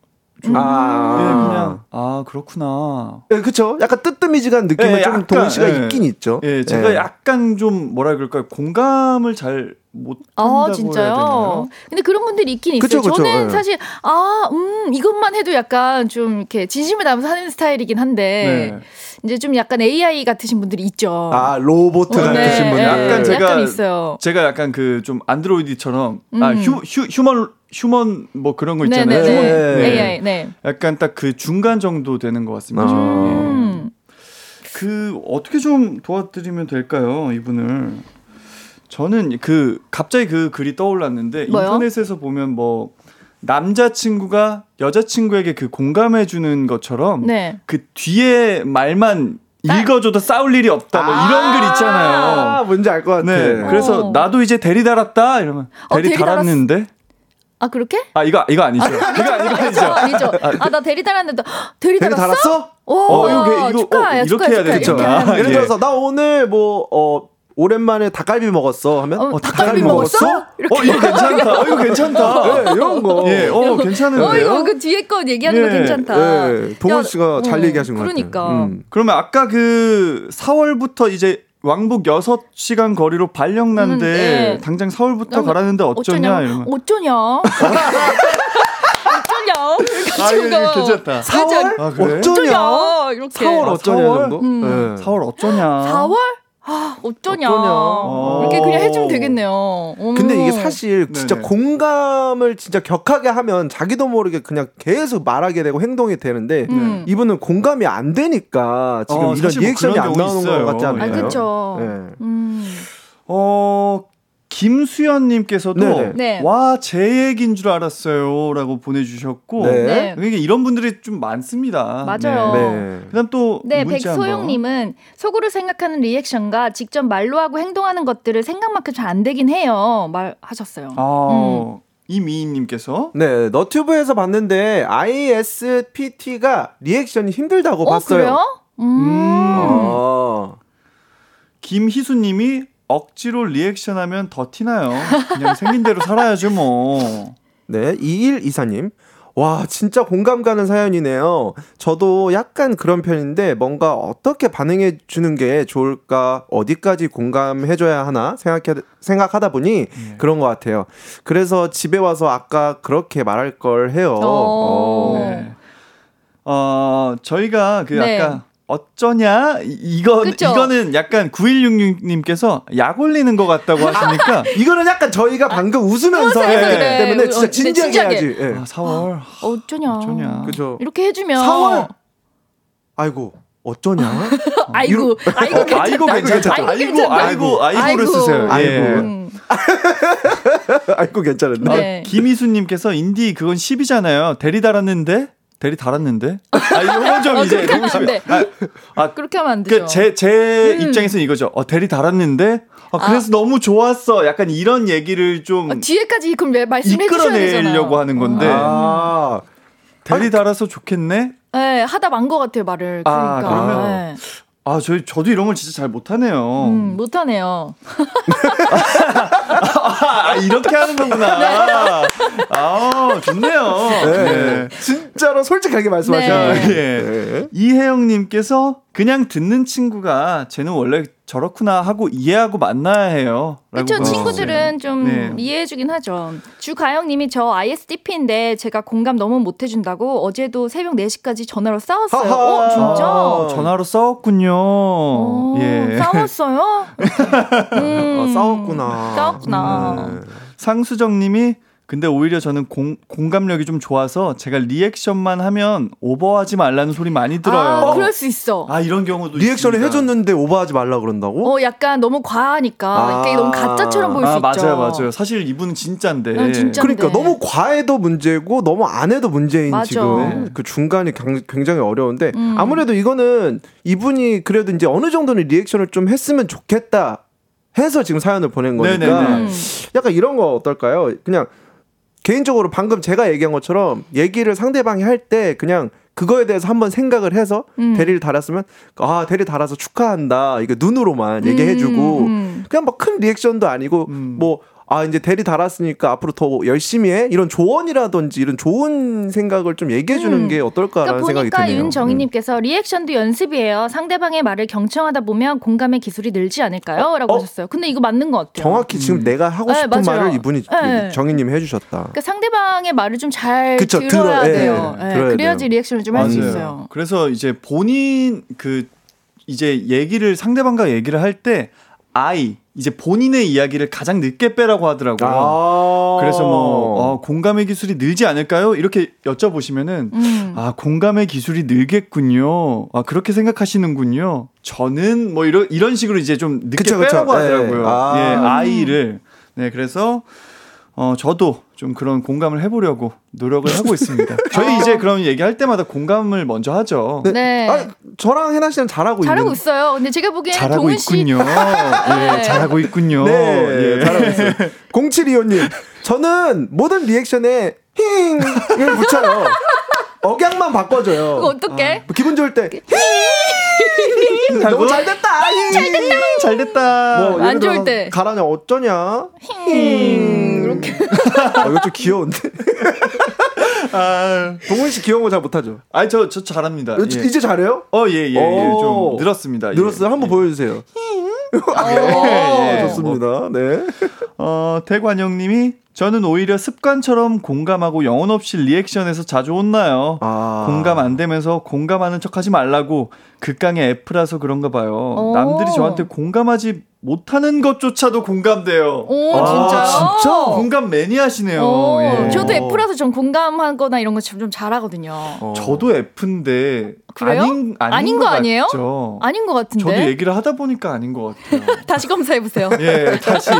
좀 아, 예, 그냥 아 그렇구나. 예, 그쵸. 약간 뜨뜨미지간 느낌은 예, 좀 동훈 씨가 예. 있긴 있죠. 예, 제가 예. 약간 좀 뭐라 그럴까요? 공감을 잘 못 한다고 아, 해야 진짜요? 되나요? 근데 그런 분들이 있긴 있어요. 그쵸, 그쵸, 저는 예. 사실, 아, 음, 이것만 해도 약간 좀 이렇게 진심을 담아서 하는 스타일이긴 한데, 네. 이제 좀 약간 AI 같으신 분들이 있죠. 아, 로보트 어, 같으신 네, 분들. 네. 약간 제가 약간 있어요. 제가 약간 그 좀 안드로이드처럼 아 음. 휴, 휴, human human 뭐 그런 거 있잖아요. 네네네. human, 네. AI, 네. 약간 딱 그 중간 정도 되는 것 같습니다. 아. 예. 음. 그 어떻게 좀 도와드리면 될까요, 이분을? 저는 그 갑자기 그 글이 떠올랐는데 뭐요? 인터넷에서 보면 뭐 남자친구가 여자친구에게 그 공감해 주는 것처럼 네. 그 뒤에 말만 읽어줘도 싸울 일이 없다 뭐 이런 글 아, 있잖아요. 뭔지 알 것 같아. 네, 그래서 어. 나도 이제 대리 달았다 이러면 어, 대리 대리 달았는데 아, 그렇게? 아 이거 이거 아니죠. 이거 이거 아니죠. 아니죠. 아, 나 대리 달았는데, 헉, 대리 대리 달았어? 달았어? 오, 어, 이거, 이거, 축하, 어, 야, 이렇게 축하, 해야 되겠죠. 아. 예를 예. 들어서 나 오늘 뭐 어 오랜만에 닭갈비 먹었어 하면 어, 닭갈비 먹었어? 이렇게. 어, 이거 괜찮다. 어, 이거 괜찮다. (laughs) 네, 이런 거. 예, 어, 괜찮은데요? 어, 이거 그 뒤에 거 얘기하는 거 예, 괜찮다. 예, 동원 야, 씨가 잘 어, 얘기하신 것 그러니까. 같아요. 음. 그러면 아까 그 4월부터 이제 왕복 6시간 거리로 발령난데 음, 네. 당장 서울부터 가라는데 어쩌냐 이러면 어쩌냐? 어쩌냐? (laughs) 아, 치고 이거 가. 괜찮다. 진짜 아, 그래? 어쩌냐? 이렇게. 4월 아, 어쩌냐 4월? 정도? 음. 네. 4월 어쩌냐? 4월? 아, 어쩌냐. 어쩌냐. 이렇게 그냥 해주면 오. 되겠네요. 어머. 근데 이게 사실 진짜 네네. 공감을 진짜 격하게 하면 자기도 모르게 그냥 계속 말하게 되고 행동이 되는데 음. 이분은 공감이 안 되니까 지금 어, 이런 뭐 리액션이 그런 안 나오는 있어요. 것 같지 않나요? 아, 그쵸. 네. 음. 어, 김수연님께서도 네네. 네. 와, 제 얘기인 줄 알았어요. 라고 보내주셨고. 네. 네. 이게 이런 분들이 좀 많습니다. 맞아요. 네. 네. 그 다음 또. 네. 백소영님은 속으로 생각하는 리액션과 직접 말로 하고 행동하는 것들을 생각만큼 잘 안 되긴 해요. 말하셨어요. 아, 이미희님께서. 네, 너튜브에서 봤는데 ISPT가 리액션이 힘들다고 어, 봤어요. 그래요? 음. 아. 김희수님이 억지로 리액션하면 더 티나요. 그냥 생긴 대로 살아야죠 뭐. 네, 2124님. 와, 진짜 공감 가는 사연이네요. 저도 약간 그런 편인데 뭔가 어떻게 반응해 주는 게 좋을까, 어디까지 공감해 줘야 하나 생각해, 생각하다 보니 그런 것 같아요. 그래서 집에 와서 아까 그렇게 말할 걸 해요. 어. 어. 네. 어, 저희가 그 네. 아까 어쩌냐 이- 이거 그쵸? 이거는 약간 9166님께서 약 올리는 것 같다고 하시니까 (laughs) 이거는 약간 저희가 방금 웃으면서 웃으면서 했기 그래. 때문에 진짜 어, 진지하게 진지하게. 해야지. 예. 아, 4월 어쩌냐. 어쩌냐. 그죠. 이렇게 해주면. 4월? 아이고, 어쩌냐? (laughs) 아이고, 아이고, 괜찮다. 아이고 괜찮다. 아이고, 아이고. 아이고 아이고를 쓰세요. 아이고. 예. 음. (laughs) 아이고, 괜찮은데. 네. 김희수님께서 인디 그건 10이잖아요. 대리 달았는데 대리 달았는데. 아 이거 (laughs) 좀 어, 이제 그렇게 하면 너무 안 돼. 심해. 아, 아, 그렇게 하면 안 되죠. 그 제 제 음. 입장에서는 이거죠. 어 대리 달았는데. 아, 그래서 너무 좋았어. 약간 이런 얘기를 좀 아, 뒤에까지 그럼 왜 말씀해 주셔야 되잖아요. 하는 건데 아. 대리 달아서 좋겠네. 네, 하다 만 것 같아요 말을. 아, 그러니까. 그러면- 네. 아, 저희 저도 이런 걸 진짜 잘 못하네요. 음, 못하네요. 아, 이렇게 하는 거구나. 아, 좋네요. 네. 진짜로 솔직하게 말씀하시는 네. 예. 네. 이혜영님께서 그냥 듣는 친구가 쟤는 원래 저렇구나 하고 이해하고 만나야 해요. 그렇죠. 친구들은 좀 네. 이해해주긴 하죠. 주가영님이 저 ISTP인데 제가 공감 너무 못해준다고 어제도 새벽 4시까지 전화로 싸웠어요. 하하. 어 진짜? 아, 전화로 싸웠군요. 어, 예. 싸웠어요? (laughs) 음, 아, 싸웠구나. 싸웠구나. 네. 상수정님이 근데 오히려 저는 공, 공감력이 좀 좋아서 제가 리액션만 하면 오버하지 말라는 소리 많이 들어요. 아, 그럴 수 있어. 아, 이런 경우도 리액션을 있습니다. 해줬는데 오버하지 말라 그런다고? 어, 약간 너무 과하니까 아. 이게 너무 가짜처럼 보일 수 아, 있죠. 맞아요, 맞아요. 사실 이분은 진짜인데. 아, 진짜. 그러니까 네. 너무 과해도 문제고 너무 안 해도 문제인 맞아. 지금 그 중간이 강- 굉장히 어려운데 음. 아무래도 이거는 이분이 그래도 이제 어느 정도는 리액션을 좀 했으면 좋겠다 해서 지금 사연을 보낸 거니까 네네네. 음. 약간 이런 거 어떨까요? 그냥 개인적으로 방금 제가 얘기한 것처럼 얘기를 상대방이 할 때 그냥 그거에 대해서 한번 생각을 해서 음. 대리를 달았으면 아 대리 달아서 축하한다 이거 눈으로만 얘기해주고 음. 그냥 막 큰 리액션도 아니고 음. 뭐 아 이제 대리 달았으니까 앞으로 더 열심히 해 이런 조언이라든지 이런 좋은 생각을 좀 얘기해 주는 음. 게 어떨까라는 그러니까 생각이 드네요. 음. 윤정희님께서 리액션도 연습이에요. 상대방의 말을 경청하다 보면 공감의 기술이 늘지 않을까요? 라고 어? 하셨어요. 근데 이거 맞는 것 같아요. 정확히 지금 내가 하고 네, 싶은 맞아요. 말을 이분이 네. 정희님이 해주셨다. 그러니까 상대방의 말을 좀 잘 들어야 들어- 예, 돼요. 예, 예, 들어야 그래야지 돼요. 리액션을 좀 할 수. 있어요. 그래서 이제 본인 그 이제 얘기를 상대방과 얘기를 할 때 I 이제 본인의 이야기를 가장 늦게 빼라고 하더라고요. 아. 그래서 뭐 어, 공감의 기술이 늘지 않을까요? 이렇게 여쭤보시면은 음. 아 공감의 기술이 늘겠군요. 아 그렇게 생각하시는군요. 저는 뭐 이런 이런 식으로 이제 좀 늦게 그쵸, 그쵸. 빼라고 예. 하더라고요. 아. 예, 아이를 네 그래서 어 저도 좀 그런 공감을 해보려고 노력을 하고 있습니다. (laughs) 저희 이제 그런 얘기할 때마다 공감을 먼저 하죠. 네. 아, 저랑 해나 씨는 잘하고, 잘하고 있는 있어요. 근데 제가 보기에는 잘하고 동훈 씨 있군요. (laughs) 예, 잘하고 있군요. 네, 예. 잘하고 있어요. (laughs) 0725님, 저는 모든 리액션에 힝을 붙여요. 억양만 바꿔줘요. 그거 어떡해? 기분 좋을 때 하고 너무 잘 됐다. 잘 됐다. 잘 됐다. 뭐 안 좋을 때. 가라냐 어쩌냐. 이렇게. (laughs) 아, 이거 좀 귀여운데. 아, 동훈 씨 귀여운 거 잘 못하죠. 아니 저, 저 잘합니다. 이제 예. 이제 잘해요? 어, 예, 예, 예. 오. 좀 늘었습니다. 예. 늘었어요. 한번 보여주세요. 예, 예. 좋습니다. 네. 어, 태관영 님이 저는 오히려 습관처럼 공감하고 영혼 없이 리액션에서 자주 혼나요. 아. 공감 안 되면서 공감하는 척 하지 말라고 극강의 F라서 그런가 봐요. 오. 남들이 저한테 공감하지 못하는 것조차도 공감돼요. 오, 아, 진짜요? 진짜? 공감 매니아시네요. 오, 예. 저도 F라서 좀 공감하거나 이런 거 좀 잘하거든요. 어. 저도 F인데 그래요? 아닌 아닌, 아닌 거것 아니에요? 같죠. 아닌 것 같은데. 저도 얘기를 하다 보니까 아닌 것 같아요. (laughs) 다시 검사해 보세요. 예, 다시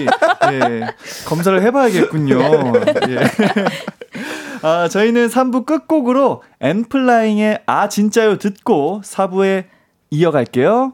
예, 검사를 해봐야겠군요. 예. 아, 저희는 3부 끝곡으로 엔플라잉의 아 진짜요 듣고 4부에 이어갈게요.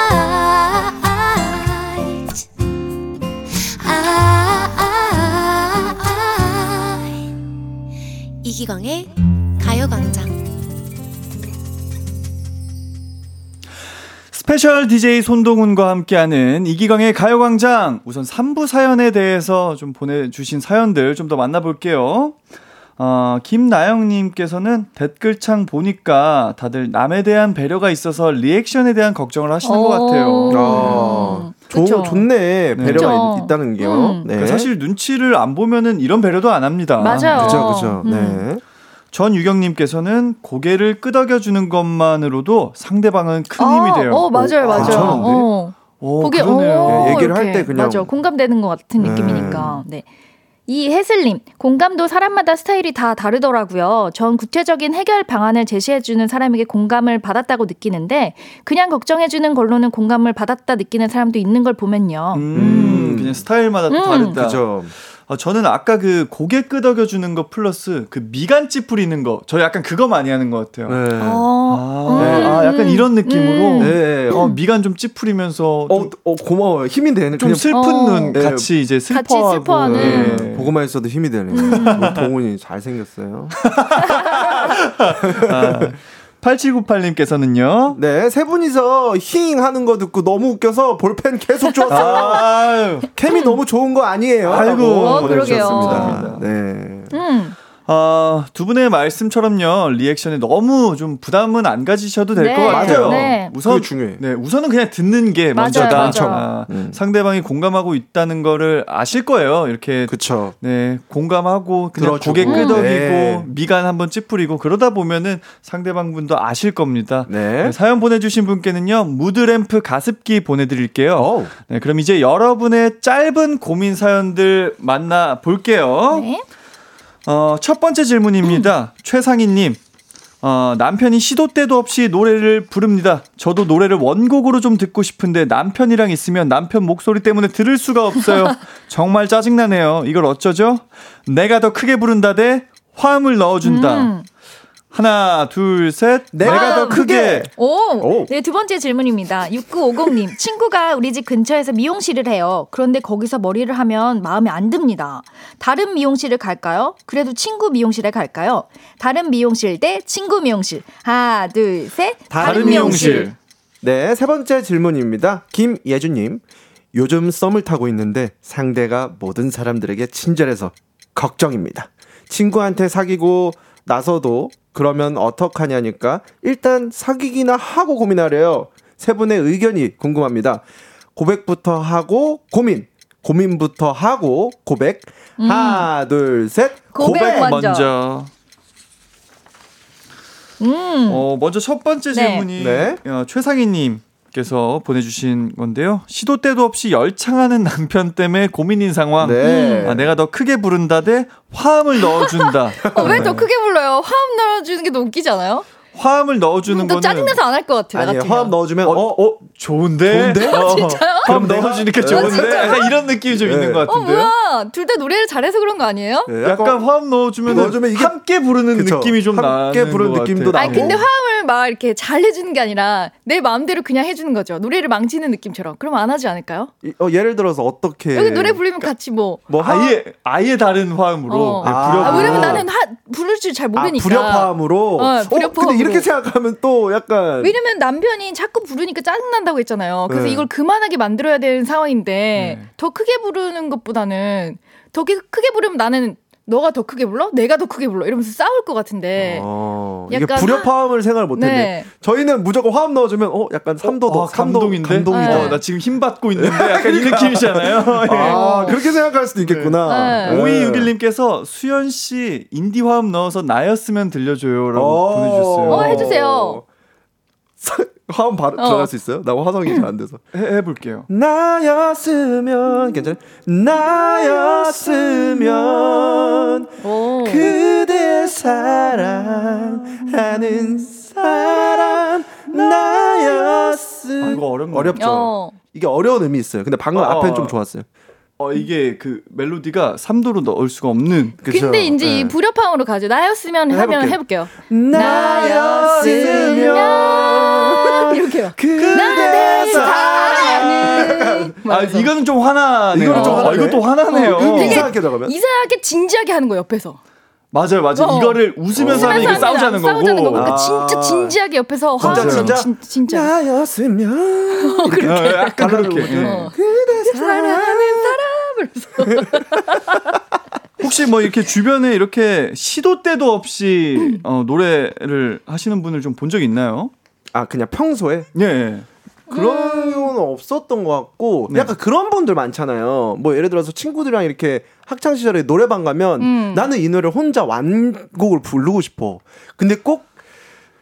이기광의 가요광장 스페셜 DJ 손동훈과 함께하는 이기광의 가요광장. 우선 3부 사연에 대해서 좀 보내주신 사연들 좀 더 만나볼게요. 어, 김나영님께서는 댓글창 보니까 다들 남에 대한 배려가 있어서 리액션에 대한 걱정을 하시는 것 같아요. 아, 그쵸. 좋, 좋네. 배려가 그쵸. 있, 다는 게요. 음. 네. 그러니까 사실 눈치를 안 보면은 이런 배려도 안 합니다. 맞아요. 그죠, 그죠. 음. 네. 전유경님께서는 고개를 끄덕여 주는 것만으로도 상대방은 큰 힘이 돼요. 어, 맞아요, 오, 맞아요. 어. 오, 그러네요. 어, 예, 얘기를 할. 때 그냥- 맞아 공감되는 것 같은 네. 느낌이니까. 네. 이혜슬님, 공감도 사람마다 스타일이 다 다르더라고요. 전 구체적인 해결 방안을 제시해주는 사람에게 공감을 받았다고 느끼는데, 그냥 걱정해주는 걸로는 공감을 받았다 느끼는 사람도 있는 걸 보면요. 음, 그냥 스타일마다 또 음. 다르다. 그죠. 어, 저는 아까 그 고개 끄덕여 주는 거 플러스 그 미간찌 뿌리는 거, 저 약간 그거 많이 하는 것 같아요. 네. 어, 아, 네. 아, 약간 이런 느낌으로 음. 네. 어, 미간 좀 찌푸리면서 어, 좀, 어, 고마워요. 힘이 되는. 좀 슬픈 어. 눈 네. 같이 이제 같이 슬퍼하고 슬퍼하는. 네. 보고만 있어도 힘이 되네요. 음. 우리 동훈이 잘 생겼어요. (laughs) 아, 8798님께서는요. 네, 세 분이서 힝 하는 거 듣고 너무 웃겨서 볼펜 계속 줬어요. 아유, 케미 너무 좋은 거 아니에요? 아이고. 어, 그러게요. 보내주셨습니다. 네. 음. 아, 두 분의 말씀처럼요, 리액션에 너무 좀 부담은 안 가지셔도 될 네, 것 같아요. 네. 우선, 그게 중요해. 네, 우선은 그냥 듣는 게 맞아요, 먼저다. 아, 음. 상대방이 공감하고 있다는 거를 아실 거예요. 이렇게 그쵸. 네, 공감하고 그냥 들어주고. 고개 끄덕이고 네. 미간 한번 찌푸리고 그러다 보면은 상대방 분도 아실 겁니다. 네. 네, 사연 보내주신 분께는요 무드램프 가습기 보내드릴게요. 어우. 네, 그럼 이제 여러분의 짧은 고민 사연들 만나 볼게요. 네. 어, 첫 번째 질문입니다. 최상희님. 어, 남편이 시도 때도 없이 노래를 부릅니다. 저도 노래를 원곡으로 좀 듣고 싶은데 남편이랑 있으면 남편 목소리 때문에 들을 수가 없어요. (laughs) 정말 짜증나네요. 이걸 어쩌죠? 내가 더 크게 부른다 대 화음을 넣어준다. 음. 하나, 둘, 셋. 내가, 내가 더 크게. 오, 오. 네, 두 번째 질문입니다. 6950님, 친구가 우리 집 근처에서 미용실을 해요. 그런데 거기서 머리를 하면 마음에 안 듭니다. 다른 미용실을 갈까요? 그래도 친구 미용실에 갈까요? 다른 미용실 대 친구 미용실. 하나, 둘, 셋. 다른 미용실. 네, 세 번째 질문입니다. 김예주님. 요즘 썸을 타고 있는데 상대가 모든 사람들에게 친절해서 걱정입니다. 친구한테 사귀고 나서도 그러면 어떡하냐니까 일단 사귀기나 하고 고민하래요. 세 분의 의견이 궁금합니다. 고백부터 하고 고민. 고민부터 하고 고백. 하나, 둘, 셋. 고백 먼저. 먼저. 음. 어, 먼저 첫 번째 네. 질문이 네. 어, 최상희님 께서 보내주신 건데요. 시도 때도 없이 열창하는 남편 때문에 고민인 상황. 네. 아, 내가 더 크게 부른다 대 화음을 넣어준다. (laughs) 어, 왜더 크게 불러요? 화음 넣어주는 게더 웃기지 않아요? 화음을 넣어주는 또 거는 짜증내서 안 할 것 같아요. 아니. 화음 넣어주면 어, 어, 어, 좋은데? 좋은데? 어, (laughs) 진짜요? 그럼 넣어주니까 내가- 좋은데? 진짜요? 약간 이런 느낌이 좀 네. 있는 것어 같은데요? 뭐야 둘다 노래를 잘해서 그런 거 아니에요? 네, 약간 화음 넣어주면, 넣어주면 이게- 함께 부르는 그쵸. 느낌이 좀 함께 나는 부르는 것 느낌도 같아요. 아니 근데 화음을 막 이렇게 잘 해주는 게 아니라 내 마음대로 그냥 해주는 거죠. 노래를 망치는 느낌처럼. 그럼 안 하지 않을까요? 이- 어, 예를 들어서 어떻게 여기 노래 부르면 같이 뭐. 뭐 화- 아예 아예 다른 화음으로 어. 네, 아. 부려 아, 왜냐면 나는 하, 부를 줄잘 아, 모르니까. 불협화음으로. 어. 근데 이렇게 생각하면 또 약간 왜냐면 남편이 자꾸 부르니까 짜증난다고 했잖아요. 그래서 네. 이걸 그만하게 만들어야 되는 상황인데 네. 더 크게 부르는 것보다는 더 크- 크게 부르면 나는 너가 더 크게 불러? 내가 더 크게 불러? 이러면서 싸울 것 같은데. 어, 이게 불협화음을 생각을 못했네. 네. 저희는 무조건 화음 넣어주면 어 약간 삼도 더 아, 감동인데? 감동이다. 어, 나 지금 힘 받고 있는데 (laughs) 약간 이 느낌이잖아요. 예. 아 그렇게 생각할 수도 있겠구나. 네. 5261님께서 수현 씨 인디 화음 넣어서 나였으면 들려줘요라고 어. 보내주셨어요. 어, 해주세요. 화음 바로 어. 들어갈 수 있어요? 나 화성이 잘 안 돼서. (laughs) 해, 해볼게요. 나였으면 괜찮아? 나였으면 오. 그대 사랑하는 사람 나였으면 아, 이거 어렵네. 어렵죠. 어. 이게 어려운 의미 있어요. 근데 방금 어, 앞엔 어. 좀 좋았어요. 어, 이게 그 멜로디가 3도로 넣을 수가 없는. 그쵸? 근데 이제 이 네. 불협화음으로 가죠. 나였으면 하면 해볼게요. 해볼게요. 나였으면 이렇게요. 그대 사랑하는 아, 이거는 좀 화나네요. 이거는 좀 어, 화나네. 이것도 화나네요. 어, 이상하게 들어가면 이상하게 진지하게 하는 거예요 옆에서. 맞아요, 맞아요. 어. 이거를 웃으면서 이게 하면 싸우자는 안 거고. 싸우자는 거고. 그러니까 아. 진짜 진지하게 옆에서 진짜, 화를 진짜? 진, 진짜. 나였으면 어, 약간 그렇게. 예. 어. 사랑하는 사람을 혹시 뭐 이렇게 주변에 이렇게 시도 때도 없이 어, 노래를 하시는 분을 좀 본 적 있나요? 아 그냥 평소에 예, 예. 그런 건 없었던 것 같고 네. 약간 그런 분들 많잖아요. 뭐 예를 들어서 친구들이랑 이렇게 학창 시절에 노래방 가면 음. 나는 이 노래를 혼자 완곡을 부르고 싶어. 근데 꼭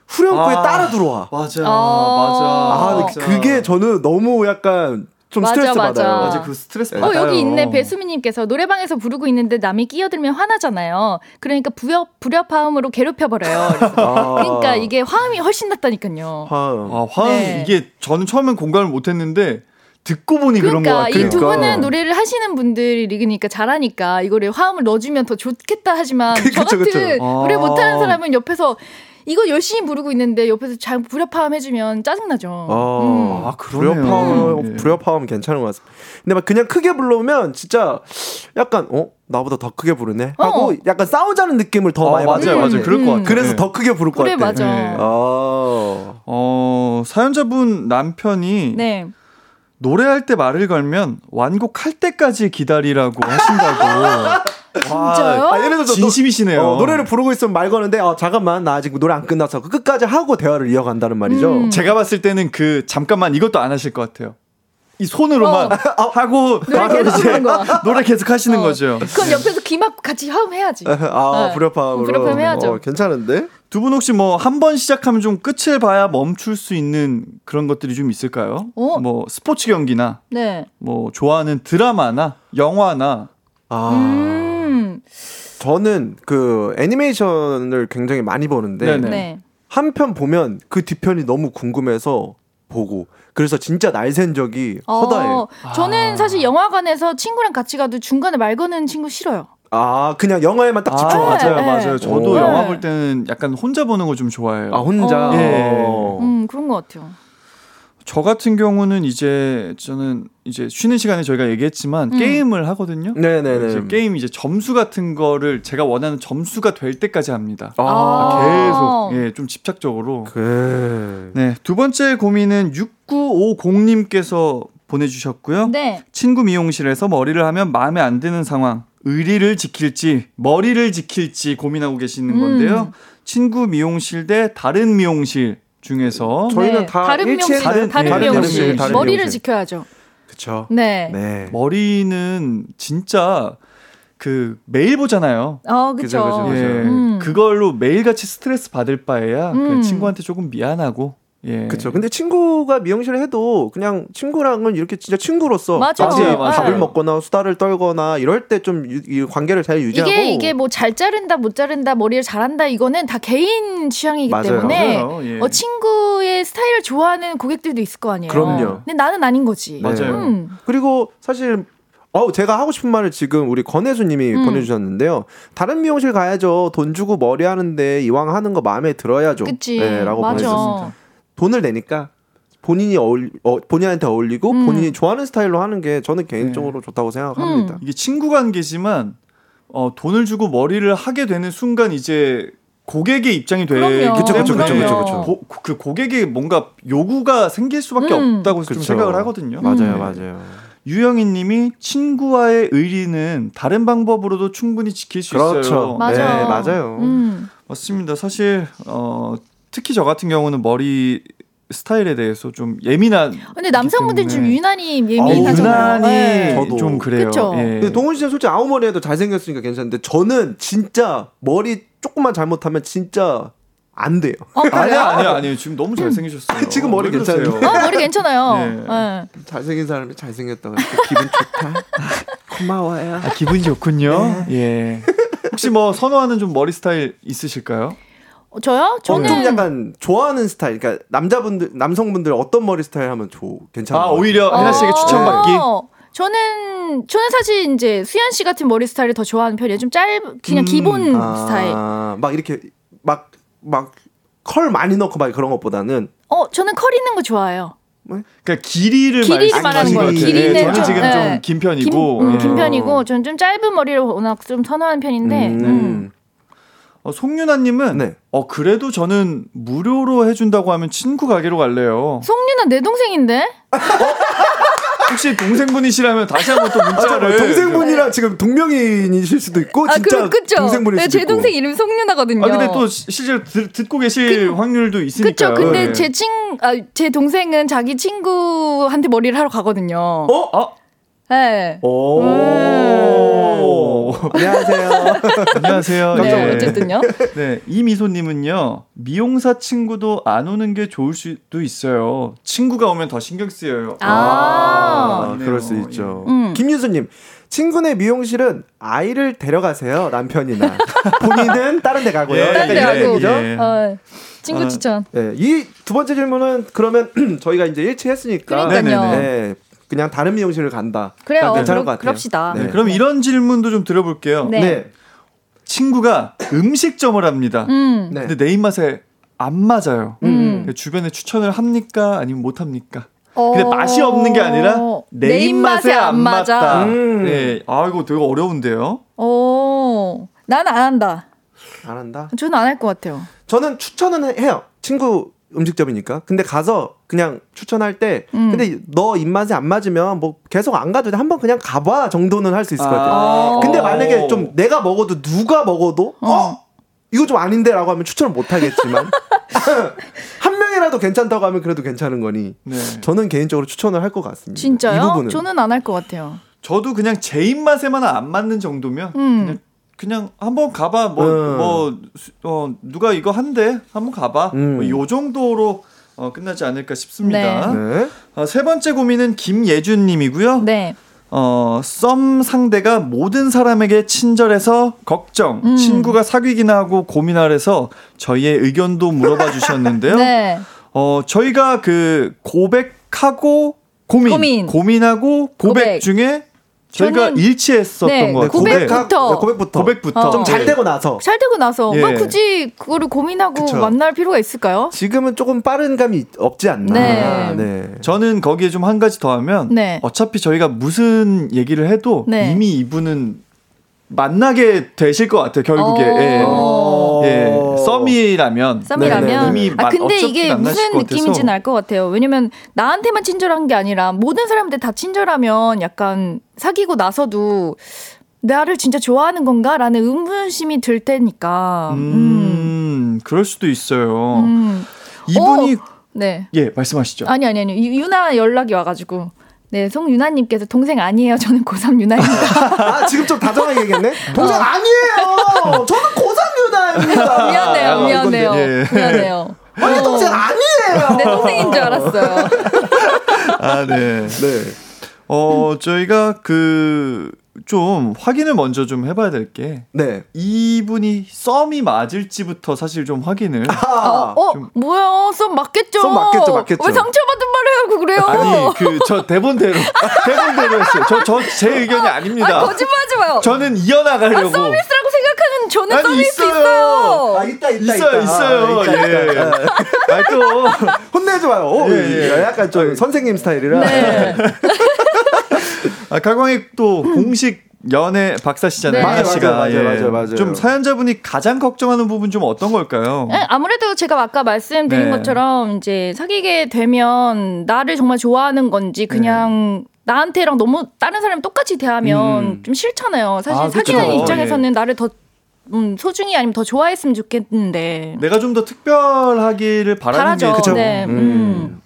후렴구에 아. 따라 들어와. 맞아, 어. 아, 맞아. 그게 저는 너무 약간 좀 맞아, 스트레스 맞아. 받아요. 맞아, 그 스트레스 어, 받아요. 여기 있네. 배수미님께서 노래방에서 부르고 있는데 남이 끼어들면 화나잖아요. 그러니까 부협, 불협화음으로 괴롭혀버려요. (laughs) 아. 그러니까 이게 화음이 훨씬 낫다니까요. 화음. 아, 화음 네. 이게 저는 처음엔 공감을 못했는데 듣고 보니 그런 거 그러니까 같아요. 이두 그러니까. 분은 노래를 하시는 분들이니까 잘하니까 이거를 화음을 넣어주면 더 좋겠다 하지만 저 (laughs) 그쵸, 같은 그쵸. 노래 아. 못하는 사람은 옆에서 이거 열심히 부르고 있는데 옆에서 잘 불협화음 해주면 짜증나죠. 어. 음. 아, 그러네요. 불협화음, 예. 불협화음 괜찮은 것 같습니다. 근데 막 그냥 크게 불러오면 진짜 약간 어 나보다 더 크게 부르네 하고 어. 약간 싸우자는 느낌을 더 어, 많이 맞아요, 받는 것 맞아요. 같아요. 그럴 것 음. 같아요. 그래서 예. 더 크게 부를 것 그래 같아. 맞아. 네. 아. 어, 사연자분 남편이 네. 노래할 때 말을 걸면 완곡할 때까지 기다리라고 하신다고. (laughs) 진짜요? 아, 예를 들어서 진심이시네요. 어, 노래를 부르고 있으면 말 거는데 어, 잠깐만 나 아직 노래 안 끝났어. 그 끝까지 하고 대화를 이어간다는 말이죠. 음. 제가 봤을 때는 그 잠깐만 이것도 안 하실 것 같아요. 이 손으로만 어. (laughs) 하고 노래 계속. (laughs) 노래 계속 하시는 어. 거죠. 그럼 옆에서 귀 막 같이 화음해야지. 아 네. 불협화음으로. 불협화음 해야죠. 어, 괜찮은데? 두 분 혹시 뭐 한 번 시작하면 좀 끝을 봐야 멈출 수 있는 그런 것들이 좀 있을까요? 어? 뭐 스포츠 경기나 네. 뭐 좋아하는 드라마나 영화나 아 음. 저는 그 애니메이션을 굉장히 많이 보는데. 네. 한편 보면 그 뒤편이 너무 궁금해서 보고 그래서 진짜 날샌 적이 허다해요. 어, 저는 사실 영화관에서 친구랑 같이 가도 중간에 말 거는 친구 싫어요. 아 그냥 영화에만 딱 아, 집중하죠. 맞아요, 네. 맞아요. 저도 오. 영화 네. 볼 때는 약간 혼자 보는 거 좀 좋아해요. 아 혼자. 어. 예. 어. 음, 그런 것 같아요. 저 같은 경우는 이제 저는 이제 쉬는 시간에 저희가 얘기했지만 음. 게임을 하거든요. 네네네. 이제 게임 이제 점수 같은 거를 제가 원하는 점수가 될 때까지 합니다. 아, 계속 예, 좀 집착적으로. 그. 네, 두 번째 고민은 6950님께서 보내주셨고요. 네. 친구 미용실에서 머리를 하면 마음에 안 드는 상황. 의리를 지킬지 머리를 지킬지 고민하고 계시는 음. 건데요. 친구 미용실 대 다른 미용실 중에서 저희는 네. 다 다른 일치해- 미용실, 다른- 다른, 예, 미용실. 다른 다른 머리를 미용실. 지켜야죠. 그쵸. 네. 네. 머리는 진짜 그 매일 보잖아요. 어. 그죠, 예. 음. 그걸로 매일같이 스트레스 받을 바에야 음. 그냥 친구한테 조금 미안하고 예. 그렇죠. 근데 친구가 미용실을 해도 그냥 친구랑은 이렇게 진짜 친구로서 맞아. 같이 맞아요, 밥을 맞아요. 먹거나 수다를 떨거나 이럴 때 좀 관계를 잘 유지하고 이게 이게 뭐 잘 자른다 못 자른다 머리를 잘한다 이거는 다 개인 취향이기 맞아요. 때문에 맞아요. 예. 어, 친구의 스타일을 좋아하는 고객들도 있을 거 아니에요. 그럼요. 근데 나는 아닌 거지. 맞아요. 음. 그리고 사실 어 제가 하고 싶은 말을 지금 우리 권혜수님이 음. 보내주셨는데요. 다른 미용실 가야죠. 돈 주고 머리 하는데 이왕 하는 거 마음에 들어야죠. 그치. 네, 라고 보내주셨습니다. 돈을 내니까 본인이 어울 어, 본인한테 어울리고 음. 본인이 좋아하는 스타일로 하는 게 저는 개인적으로 좋다고 생각합니다. 음. 이게 친구 관계지만 어, 돈을 주고 머리를 하게 되는 순간 이제 고객의 입장이 되기 그럼요. 그쵸, 그쵸, 때문에 그쵸, 그쵸, 그쵸. 고- 그 고객이 뭔가 요구가 생길 수밖에 음. 없다고 좀 그쵸. 생각을 하거든요. 맞아요, 네. 맞아요. 유영희님이 친구와의 의리는 다른 방법으로도 충분히 지킬 수 그렇죠. 있어요. 맞아. 네, 맞아요. 음. 맞습니다. 사실 어, 특히 저 같은 경우는 머리 스타일에 대해서 좀 예민한. 근데 남성분들이 좀. 유난히 어우, 예민하잖아요. 유난히 네. 저도. 좀 그래요. 그쵸. 예. 근데 동훈 씨는 솔직히 아무 머리 해도 잘생겼으니까 괜찮은데 저는 진짜 머리 조금만 잘못하면 진짜 안 돼요. 어? 아니야 아니야 아니야 지금 너무 잘생기셨어요. (laughs) 지금 머리? 괜찮은데? 어, 머리 괜찮아요. (laughs) 네. 네. 잘생긴 사람이 잘생겼다고 기분 좋다. (laughs) 고마워요. 아, 기분이 좋군요. 예. 혹시 뭐 선호하는 좀 머리 스타일 있으실까요? 어, 저요? 저는 저는 좀 약간 좋아하는 스타일, 그러니까 남자분들, 남성분들 어떤 머리 스타일 하면 좋 괜찮아요. 아 오히려 해나 씨에게 추천받기. 어, 저는 저는 사실 이제 수현 씨 같은 머리 스타일을 더 좋아하는 편이에요. 좀 짧, 그냥 기본 스타일. 아, 막 이렇게 막 막 컬 많이 넣고 막 그런 것보다는 어, 저는 컬 있는 거 좋아해요. 그러니까 길이를, 길이를 말하는 것 거예요. 길이는 예, 저는 좀, 지금 예. 좀 긴 편이고. 긴, 음, 예. 긴 편이고 저는 좀 짧은 머리를 워낙 좀 선호하는 편인데. 음. 음. 어, 송윤아님은 네. 어 그래도 저는 무료로 해준다고 하면 친구 가게로 갈래요. 송윤아 내 동생인데? 혹시 동생분이시라면 다시 한번 또 아, 문자를 동생분이랑 지금 동명이인이실 수도 있고 아, 진짜 그. 동생분일 네, 수도 제. 동생 이름이 송윤아거든요. 아 근데 또 시- 실제로 들, 듣고 계실 확률도 있으니까요. 그쵸. 근데 예. 제 친, 아, 제 동생은 자기 친구한테 머리를 하러 가거든요. 어? 어? 네. 오. 안녕하세요. (laughs) 안녕하세요. 네, 예. 어쨌든요. 네, 이미소님은요, 미용사 친구도 안 오는 게 좋을 수도 있어요. 친구가 오면 더 신경 쓰여요. 아. 아, 그럴 수 있죠. 음. 김유수님, 친구네 미용실은 아이를 데려가세요. 남편이나 본인은 (laughs) 다른 데 가고요. 예, 약간 딴데 이런 가고. 얘기죠. 예. 어, 친구 아, 추천. 네, 이두 번째 질문은 그러면 (clears throat) 저희가 이제 일치했으니까 그러니까요. 네, 그냥 다른 미용실을 간다. 그래요. 괜찮을 그러- 것 같아요. 그럽시다. 네, 그럼 이런 질문도 좀 들어볼게요. 네. 네. 친구가 음식점을 합니다. 음. 네. 근데 내 입맛에 안 맞아요. 음. 주변에 추천을 합니까? 아니면 못 합니까? 어. 근데 맛이 없는 게 아니라 내, 입맛에 안 맞아. 맞다. 음. 네, 아 이거 되게 어려운데요. 어. 난안 한다. 안 한다. 저는 안 할 것 같아요. 저는 추천은 해요. 친구 음식점이니까. 근데 가서 그냥 추천할 때 음. 근데 너 입맛에 안 맞으면 뭐 계속 안 가도 돼. 한번 그냥 가봐 정도는 할 수 있을 것 같아요. 어. 근데 만약에 좀 내가 먹어도 누가 먹어도 어, 이거 좀 아닌데라고 하면 추천을 못 하겠지만 (laughs) (laughs) 한 명이라도 괜찮다고 하면 그래도 괜찮은 거니 네. 저는 개인적으로 추천을 할 것 같습니다. 이 진짜요? 부분은 저는 안 할 것 같아요. 저도 그냥 제 입맛에만 안 맞는 정도면 음. 그냥 그냥 한번 가봐 뭐 음. 뭐 어, 누가 이거 한대 한번 가봐 음. 뭐 요 정도로 어, 끝나지 않을까 싶습니다. 네. 어, 세 번째 고민은 김예준님이고요. 네. 어, 썸 상대가 모든 사람에게 친절해서 걱정. 음. 친구가 사귀기나 하고 고민하래서 저희의 의견도 물어봐 (laughs) 주셨는데요. 네. 어, 저희가 그 고백하고 고민, 고민. 고민하고 고백, 고백. 중에 저희가 저는- 일치했었던 네, 것 같아요. 고백부터. 네, 고백부터 고백부터. 어. 좀잘 네. 되고 나서 잘 되고 나서 예. 뭐 굳이 그거를 고민하고 그쵸. 만날 필요가 있을까요? 지금은 조금 빠른 감이 없지 않나. 네. 네. 저는 거기에 좀 한 가지 더 하면 네. 어차피 저희가 무슨 얘기를 해도 네. 이미 이분은 만나게 되실 것 같아요. 결국에. 예. 어. 예. 썸이라면 썸이라면 네, 네, 네. 이미 아 마- 근데 이게 무슨. 느낌인지는 알 것 같아요. 왜냐면 나한테만 친절한 게 아니라 모든 사람들 다 친절하면 약간 사귀고 나서도 나를 진짜 좋아하는 건가라는 의문심이 들 테니까. 음. 음, 그럴 수도 있어요. 음. 이분이 네. 예 말씀하시죠. 아니 아니 아니 유- 유나 연락이 와 가지고 네 송유나님께서 동생 아니에요. 저는 고3 유나입니다. 아 지금 좀 다정하게 얘기했네. 동생 아니에요. 저는 고3 유다입니다. (laughs) 미안해요, 아, 미안해요, 이건데, 예. 미안해요. (laughs) 아니 동생 아니에요. 내 동생인 줄 알았어요. 아, 네. 네. 어, 저희가 그, 좀 확인을 먼저 좀 해봐야 될 게. 네. 이분이 썸이 맞을지부터 사실 좀 확인을. 아, 어, 뭐야? 썸 맞겠죠? 썸 맞겠죠, 맞겠죠. 왜 상처받은 말을 하고 그래요? 아니, 그, 저 대본대로. 대본대로 했어요. 저, 저, 제 의견이 아 닙니다. 아, 거짓말 하지 마요. 저는 이어나가려고. 아, 서비스라고 생각하는 저는 아니, 서비스 있어요. 있어요. 아, 있다, 있다, 있어요, 있다. 있어요. 아, 있다, 예. 있다. 아니, 또. 혼내지 마요. 오, 예, 예. 약간 좀 선생님 스타일이라. 네. (laughs) 아, 가광이 또 공식 연애 박사시잖아요. 네. 맞아요, 씨가. 맞아요, 예. 맞아요, 맞아요. 좀 사연자분이 가장 걱정하는 부분 좀 어떤 걸까요? 네, 아무래도 제가 아까 말씀드린 네. 것처럼 이제 사귀게 되면 나를 정말 좋아하는 건지 그냥 나한테랑 너무 다른 사람 똑같이 대하면 음. 좀 싫잖아요. 사실 아. 사귀는 입장에서는 예. 나를 더 음, 소중히 아니면 더 좋아했으면 좋겠는데 내가 좀 더 특별하기를 바라는 바라죠. 게 그쵸? 네. 음.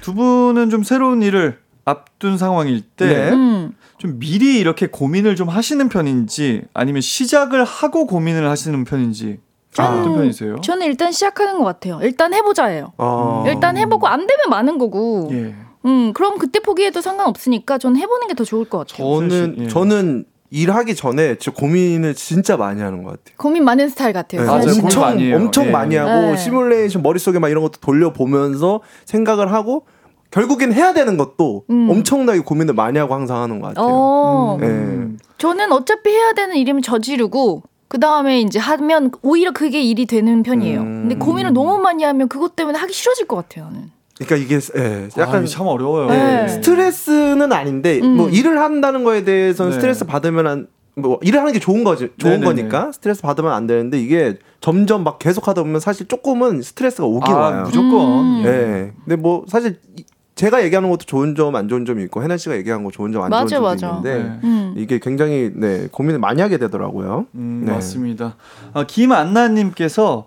두 분은 좀 새로운 일을 앞둔 상황일 때 네. 음. 좀 미리 이렇게 고민을 좀 하시는 편인지 아니면 시작을 하고 고민을 하시는 편인지 좀 아. 어떤 편이세요? 저는 일단 시작하는 것 같아요. 일단 해보자예요. 아. 일단 해보고 안 되면 많은 거고. 예. 음, 그럼 그때 포기해도 상관없으니까 저는 해보는 게 더 좋을 것 같아요. 저는 예. 저는 일하기 전에 저 고민을 진짜 많이 하는 것 같아요. 고민 많은 스타일 같아요. 네, 맞아요. 엄청 많이 해요. 엄청 예. 많이 하고 네. 시뮬레이션 머릿속에 막 이런 것도 돌려보면서 생각을 하고 결국엔 해야 되는 것도 음. 엄청나게 고민을 많이 하고 항상 하는 것 같아요. 어, 예. 저는 어차피 해야 되는 일이면 저지르고 그 다음에 이제 하면 오히려 그게 일이 되는 편이에요. 음. 근데 고민을 너무 많이 하면 그것 때문에 하기 싫어질 것 같아요. 저는. 그러니까 이게 예, 약간 약간 참 어려워요. 네. 예. 스트레스는 아닌데 음. 뭐 일을 한다는 거에 대해서는 네. 스트레스 받으면 한, 뭐 일을 하는 게 좋은 거지 좋은 네네네. 거니까 스트레스 받으면 안 되는데 이게 점점 막 계속 하다 보면 사실 조금은 스트레스가 오긴 아, 와요. 무조건. 음. 예. 근데 뭐 사실 이- 제가 얘기하는 것도 좋은 점 안 좋은 점이 있고 해나 씨가 얘기한 거 좋은 점안 좋은 맞아, 점도 맞아. 있는데 네. 음. 이게 굉장히 네 고민을 많이 하게 되더라고요. 음, 네. 맞습니다. 아, 김안나님께서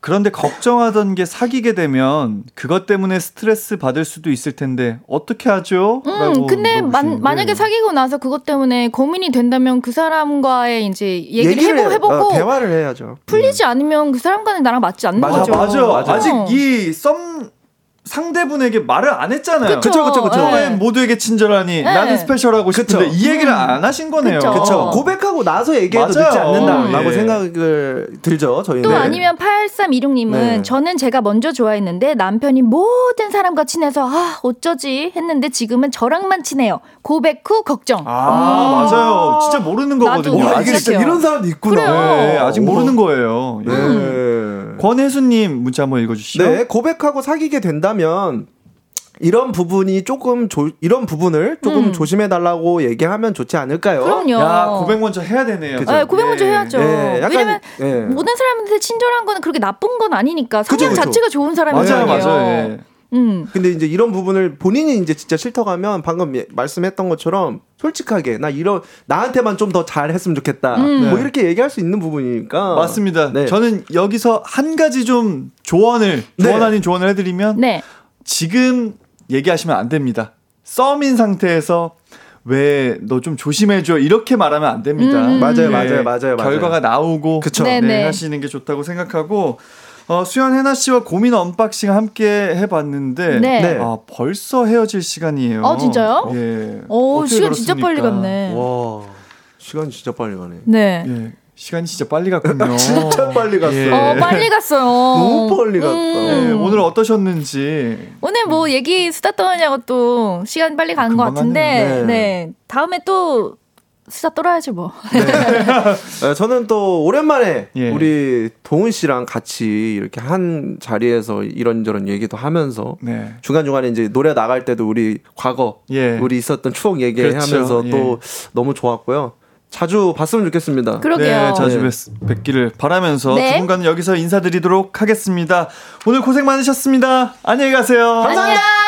그런데 걱정하던 게 사귀게 되면 그것 때문에 스트레스 받을 수도 있을 텐데 어떻게 하죠? 음, 근데 만, 물어보시는데. 만약에 사귀고 나서 그것 때문에 고민이 된다면 그 사람과의 이제 얘기를, 해보, 해- 해보고 어, 대화를 해야죠. 풀리지 않으면 그 사람과는 나랑 맞지 않는 맞아, 거죠. 맞아. 맞아. 아직 어. 이썸 상대분에게 말을 안 했잖아요. 그쵸. 그쵸, 그쵸, 그쵸. 처음엔 네. 모두에게 친절하니 네. 나는 스페셜하고 싶은데 그쵸. 이 얘기를 음. 안 하신 거네요. 그쵸. 그렇죠. 고백하고 나서 얘기해도 맞아요. 늦지 않는다라고 예. 생각을 들죠. 저희는. 또 아니면 8316님은 네. 저는 제가 먼저 좋아했는데 남편이 모든 사람과 친해서 아 어쩌지 했는데 지금은 저랑만 친해요. 고백 후 걱정. 아, 맞아요. 진짜 모르는 거거든요. 와, 와, 이게 아직, 진짜. 이런 사람도 있구나. 그래요. 네, 아직 모르는 거예요. 예. 네. 권혜수님 문자 한번 읽어주시죠. 네, 고백하고 사귀게 된다면 이런 부분이 조금 조, 이런 부분을 조금 음. 조심해 달라고 얘기하면 좋지 않을까요? 그럼요. 야 고백 먼저 해야 되네요. 그죠. 네, 고백 먼저 예. 해야죠. 예, 약간, 왜냐면 예. 모든 사람한테 친절한 거는 그렇게 나쁜 건 아니니까 성향 그죠. 자체가 좋은 사람이에요. 맞아요, 맞아요. 예. 음. 근데 이제 이런 부분을 본인이 이제 진짜 싫다가면 방금 예- 말씀했던 것처럼 솔직하게 나 이런 나한테만 좀 더 잘했으면 좋겠다. 음. 뭐 네. 이렇게 얘기할 수 있는 부분이니까 맞습니다. 네. 저는 여기서 한 가지 좀 조언을 조언 네. 아닌 조언을 해드리면 네. 지금 얘기하시면 안 됩니다. 썸인 상태에서 왜 너 좀 조심해줘 이렇게 말하면 안 됩니다. 음. 맞아요, 네, 맞아요, 맞아요, 맞아요. 결과가 나오고 그쵸. 네, 네 네. 하시는 게 좋다고 생각하고 어, 수현 해나 씨와 고민 언박싱 함께 해봤는데 네. 네. 아, 벌써 헤어질 시간이에요. 어, 진짜요? 예. 오, 시간 진짜 빨리? 갔네. 와 시간 진짜 빨리 가네. 네. 예. 시간이 진짜 빨리 갔군요. (laughs) 진짜 빨리 갔어요. 예. 어, 빨리 갔어요. 너무 빨리 갔다. 네, 음. 오늘 어떠셨는지 오늘 뭐 얘기 수다 떠느냐고 또 시간 빨리 가는 것 같은데. 네. 네. 다음에 또 수다 떨어야지 뭐. (laughs) 네, 저는 또 오랜만에 예. 우리 동훈 씨랑 같이 이렇게 한 자리에서 이런저런 얘기도 하면서 네. 중간 중간에 이제 노래 나갈 때도 우리 과거 예. 우리 있었던 추억 얘기하면서 그렇죠. 또 너무 좋았고요. 자주 봤으면 좋겠습니다. 그러게요. 네, 자주 네. 뵙, 뵙기를 바라면서 네. 두 분과는 여기서 인사드리도록 하겠습니다. 오늘 고생 많으셨습니다. 안녕히 가세요. 감사합니다. 안녕.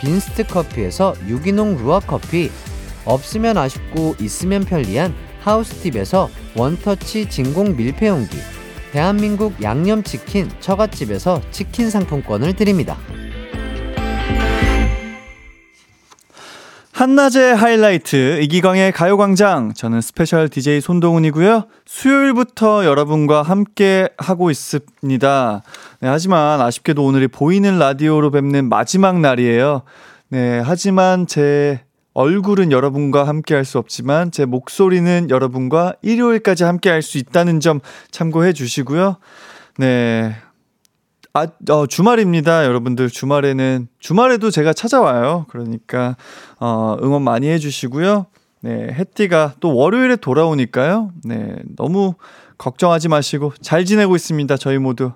빈스트 커피에서 유기농 루아 커피, 없으면 아쉽고 있으면 편리한 하우스팁에서 원터치 진공 밀폐용기, 대한민국 양념치킨 처갓집에서 치킨 상품권을 드립니다. 한낮의 하이라이트 이기광의 가요광장. 저는 스페셜 DJ 손동훈이고요. 수요일부터 여러분과 함께 하고 있습니다. 네, 하지만 아쉽게도 오늘이 보이는 라디오로 뵙는 마지막 날이에요. 네 하지만 제 얼굴은 여러분과 함께 할 수 없지만 제 목소리는 여러분과 일요일까지 함께 할 수 있다는 점 참고해 주시고요. 네 아, 어, 주말입니다. 여러분들 주말에는 주말에도 제가 찾아와요. 그러니까 어, 응원 많이 해 주시고요. 네, 해띠가 또 월요일에 돌아오니까요. 네, 너무 걱정하지 마시고 잘 지내고 있습니다. 저희 모두.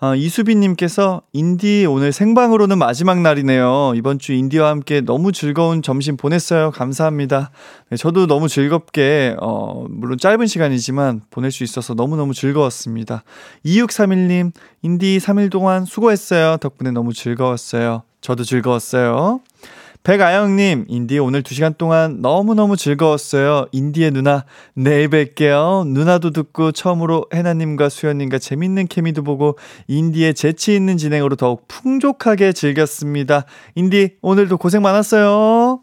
어, 이수빈님께서 인디 오늘 생방으로는 마지막 날이네요. 이번 주 인디와 함께 너무 즐거운 점심 보냈어요. 감사합니다. 네, 저도 너무 즐겁게, 어, 물론 짧은 시간이지만 보낼 수 있어서 너무너무 즐거웠습니다. 2631님, 인디 3일 동안 수고했어요. 덕분에 너무 즐거웠어요. 저도 즐거웠어요. 백아영님, 인디 오늘 2시간 동안 너무너무 즐거웠어요. 인디의 누나, 내일 뵐게요. 누나도 듣고 처음으로 해나님과 수현님과 재밌는 케미도 보고 인디의 재치 있는 진행으로 더욱 풍족하게 즐겼습니다. 인디, 오늘도 고생 많았어요.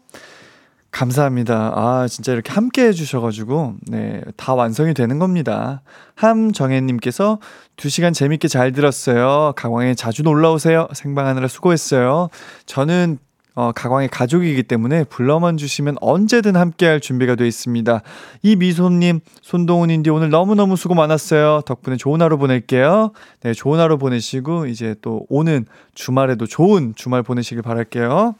감사합니다. 아, 진짜 이렇게 함께 해주셔가지고, 네, 다 완성이 되는 겁니다. 함정혜님께서 2시간 재밌게 잘 들었어요. 가광에 자주 놀러 오세요. 생방하느라 수고했어요. 저는 어, 가광의 가족이기 때문에 불러만 주시면 언제든 함께할 준비가 되어 있습니다. 이 미소님, 손동훈 인디 오늘 너무너무 수고 많았어요. 덕분에 좋은 하루 보낼게요. 네, 좋은 하루 보내시고 이제 또 오는 주말에도 좋은 주말 보내시길 바랄게요.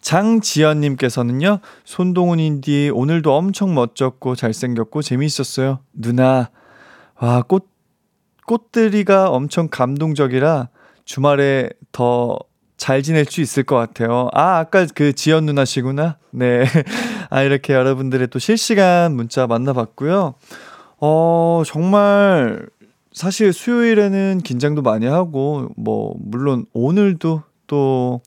장지연님께서는요, 손동훈 인디 오늘도 엄청 멋졌고 잘생겼고 재미있었어요. 누나, 와, 꽃, 꽃들이가 엄청 감동적이라 주말에 더 잘 지낼 수 있을 것 같아요. 아, 아까 그 지연 누나시구나. 네. (laughs) 아, 이렇게 여러분들의 또 실시간 문자 만나봤고요. 어, 정말 사실 수요일에는 긴장도 많이 하고, 뭐, 물론 오늘도 또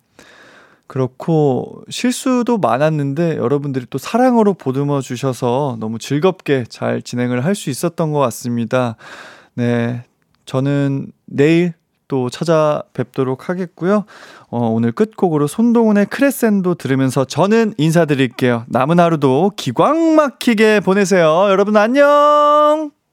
그렇고 실수도 많았는데 여러분들이 또 사랑으로 보듬어 주셔서 너무 즐겁게 잘 진행을 할 수 있었던 것 같습니다. 네. 저는 내일 또 찾아뵙도록 하겠고요. 어, 오늘 끝곡으로 손동훈의 크레센도 들으면서 저는 인사드릴게요. 남은 하루도 기광 막히게 보내세요. 여러분 안녕!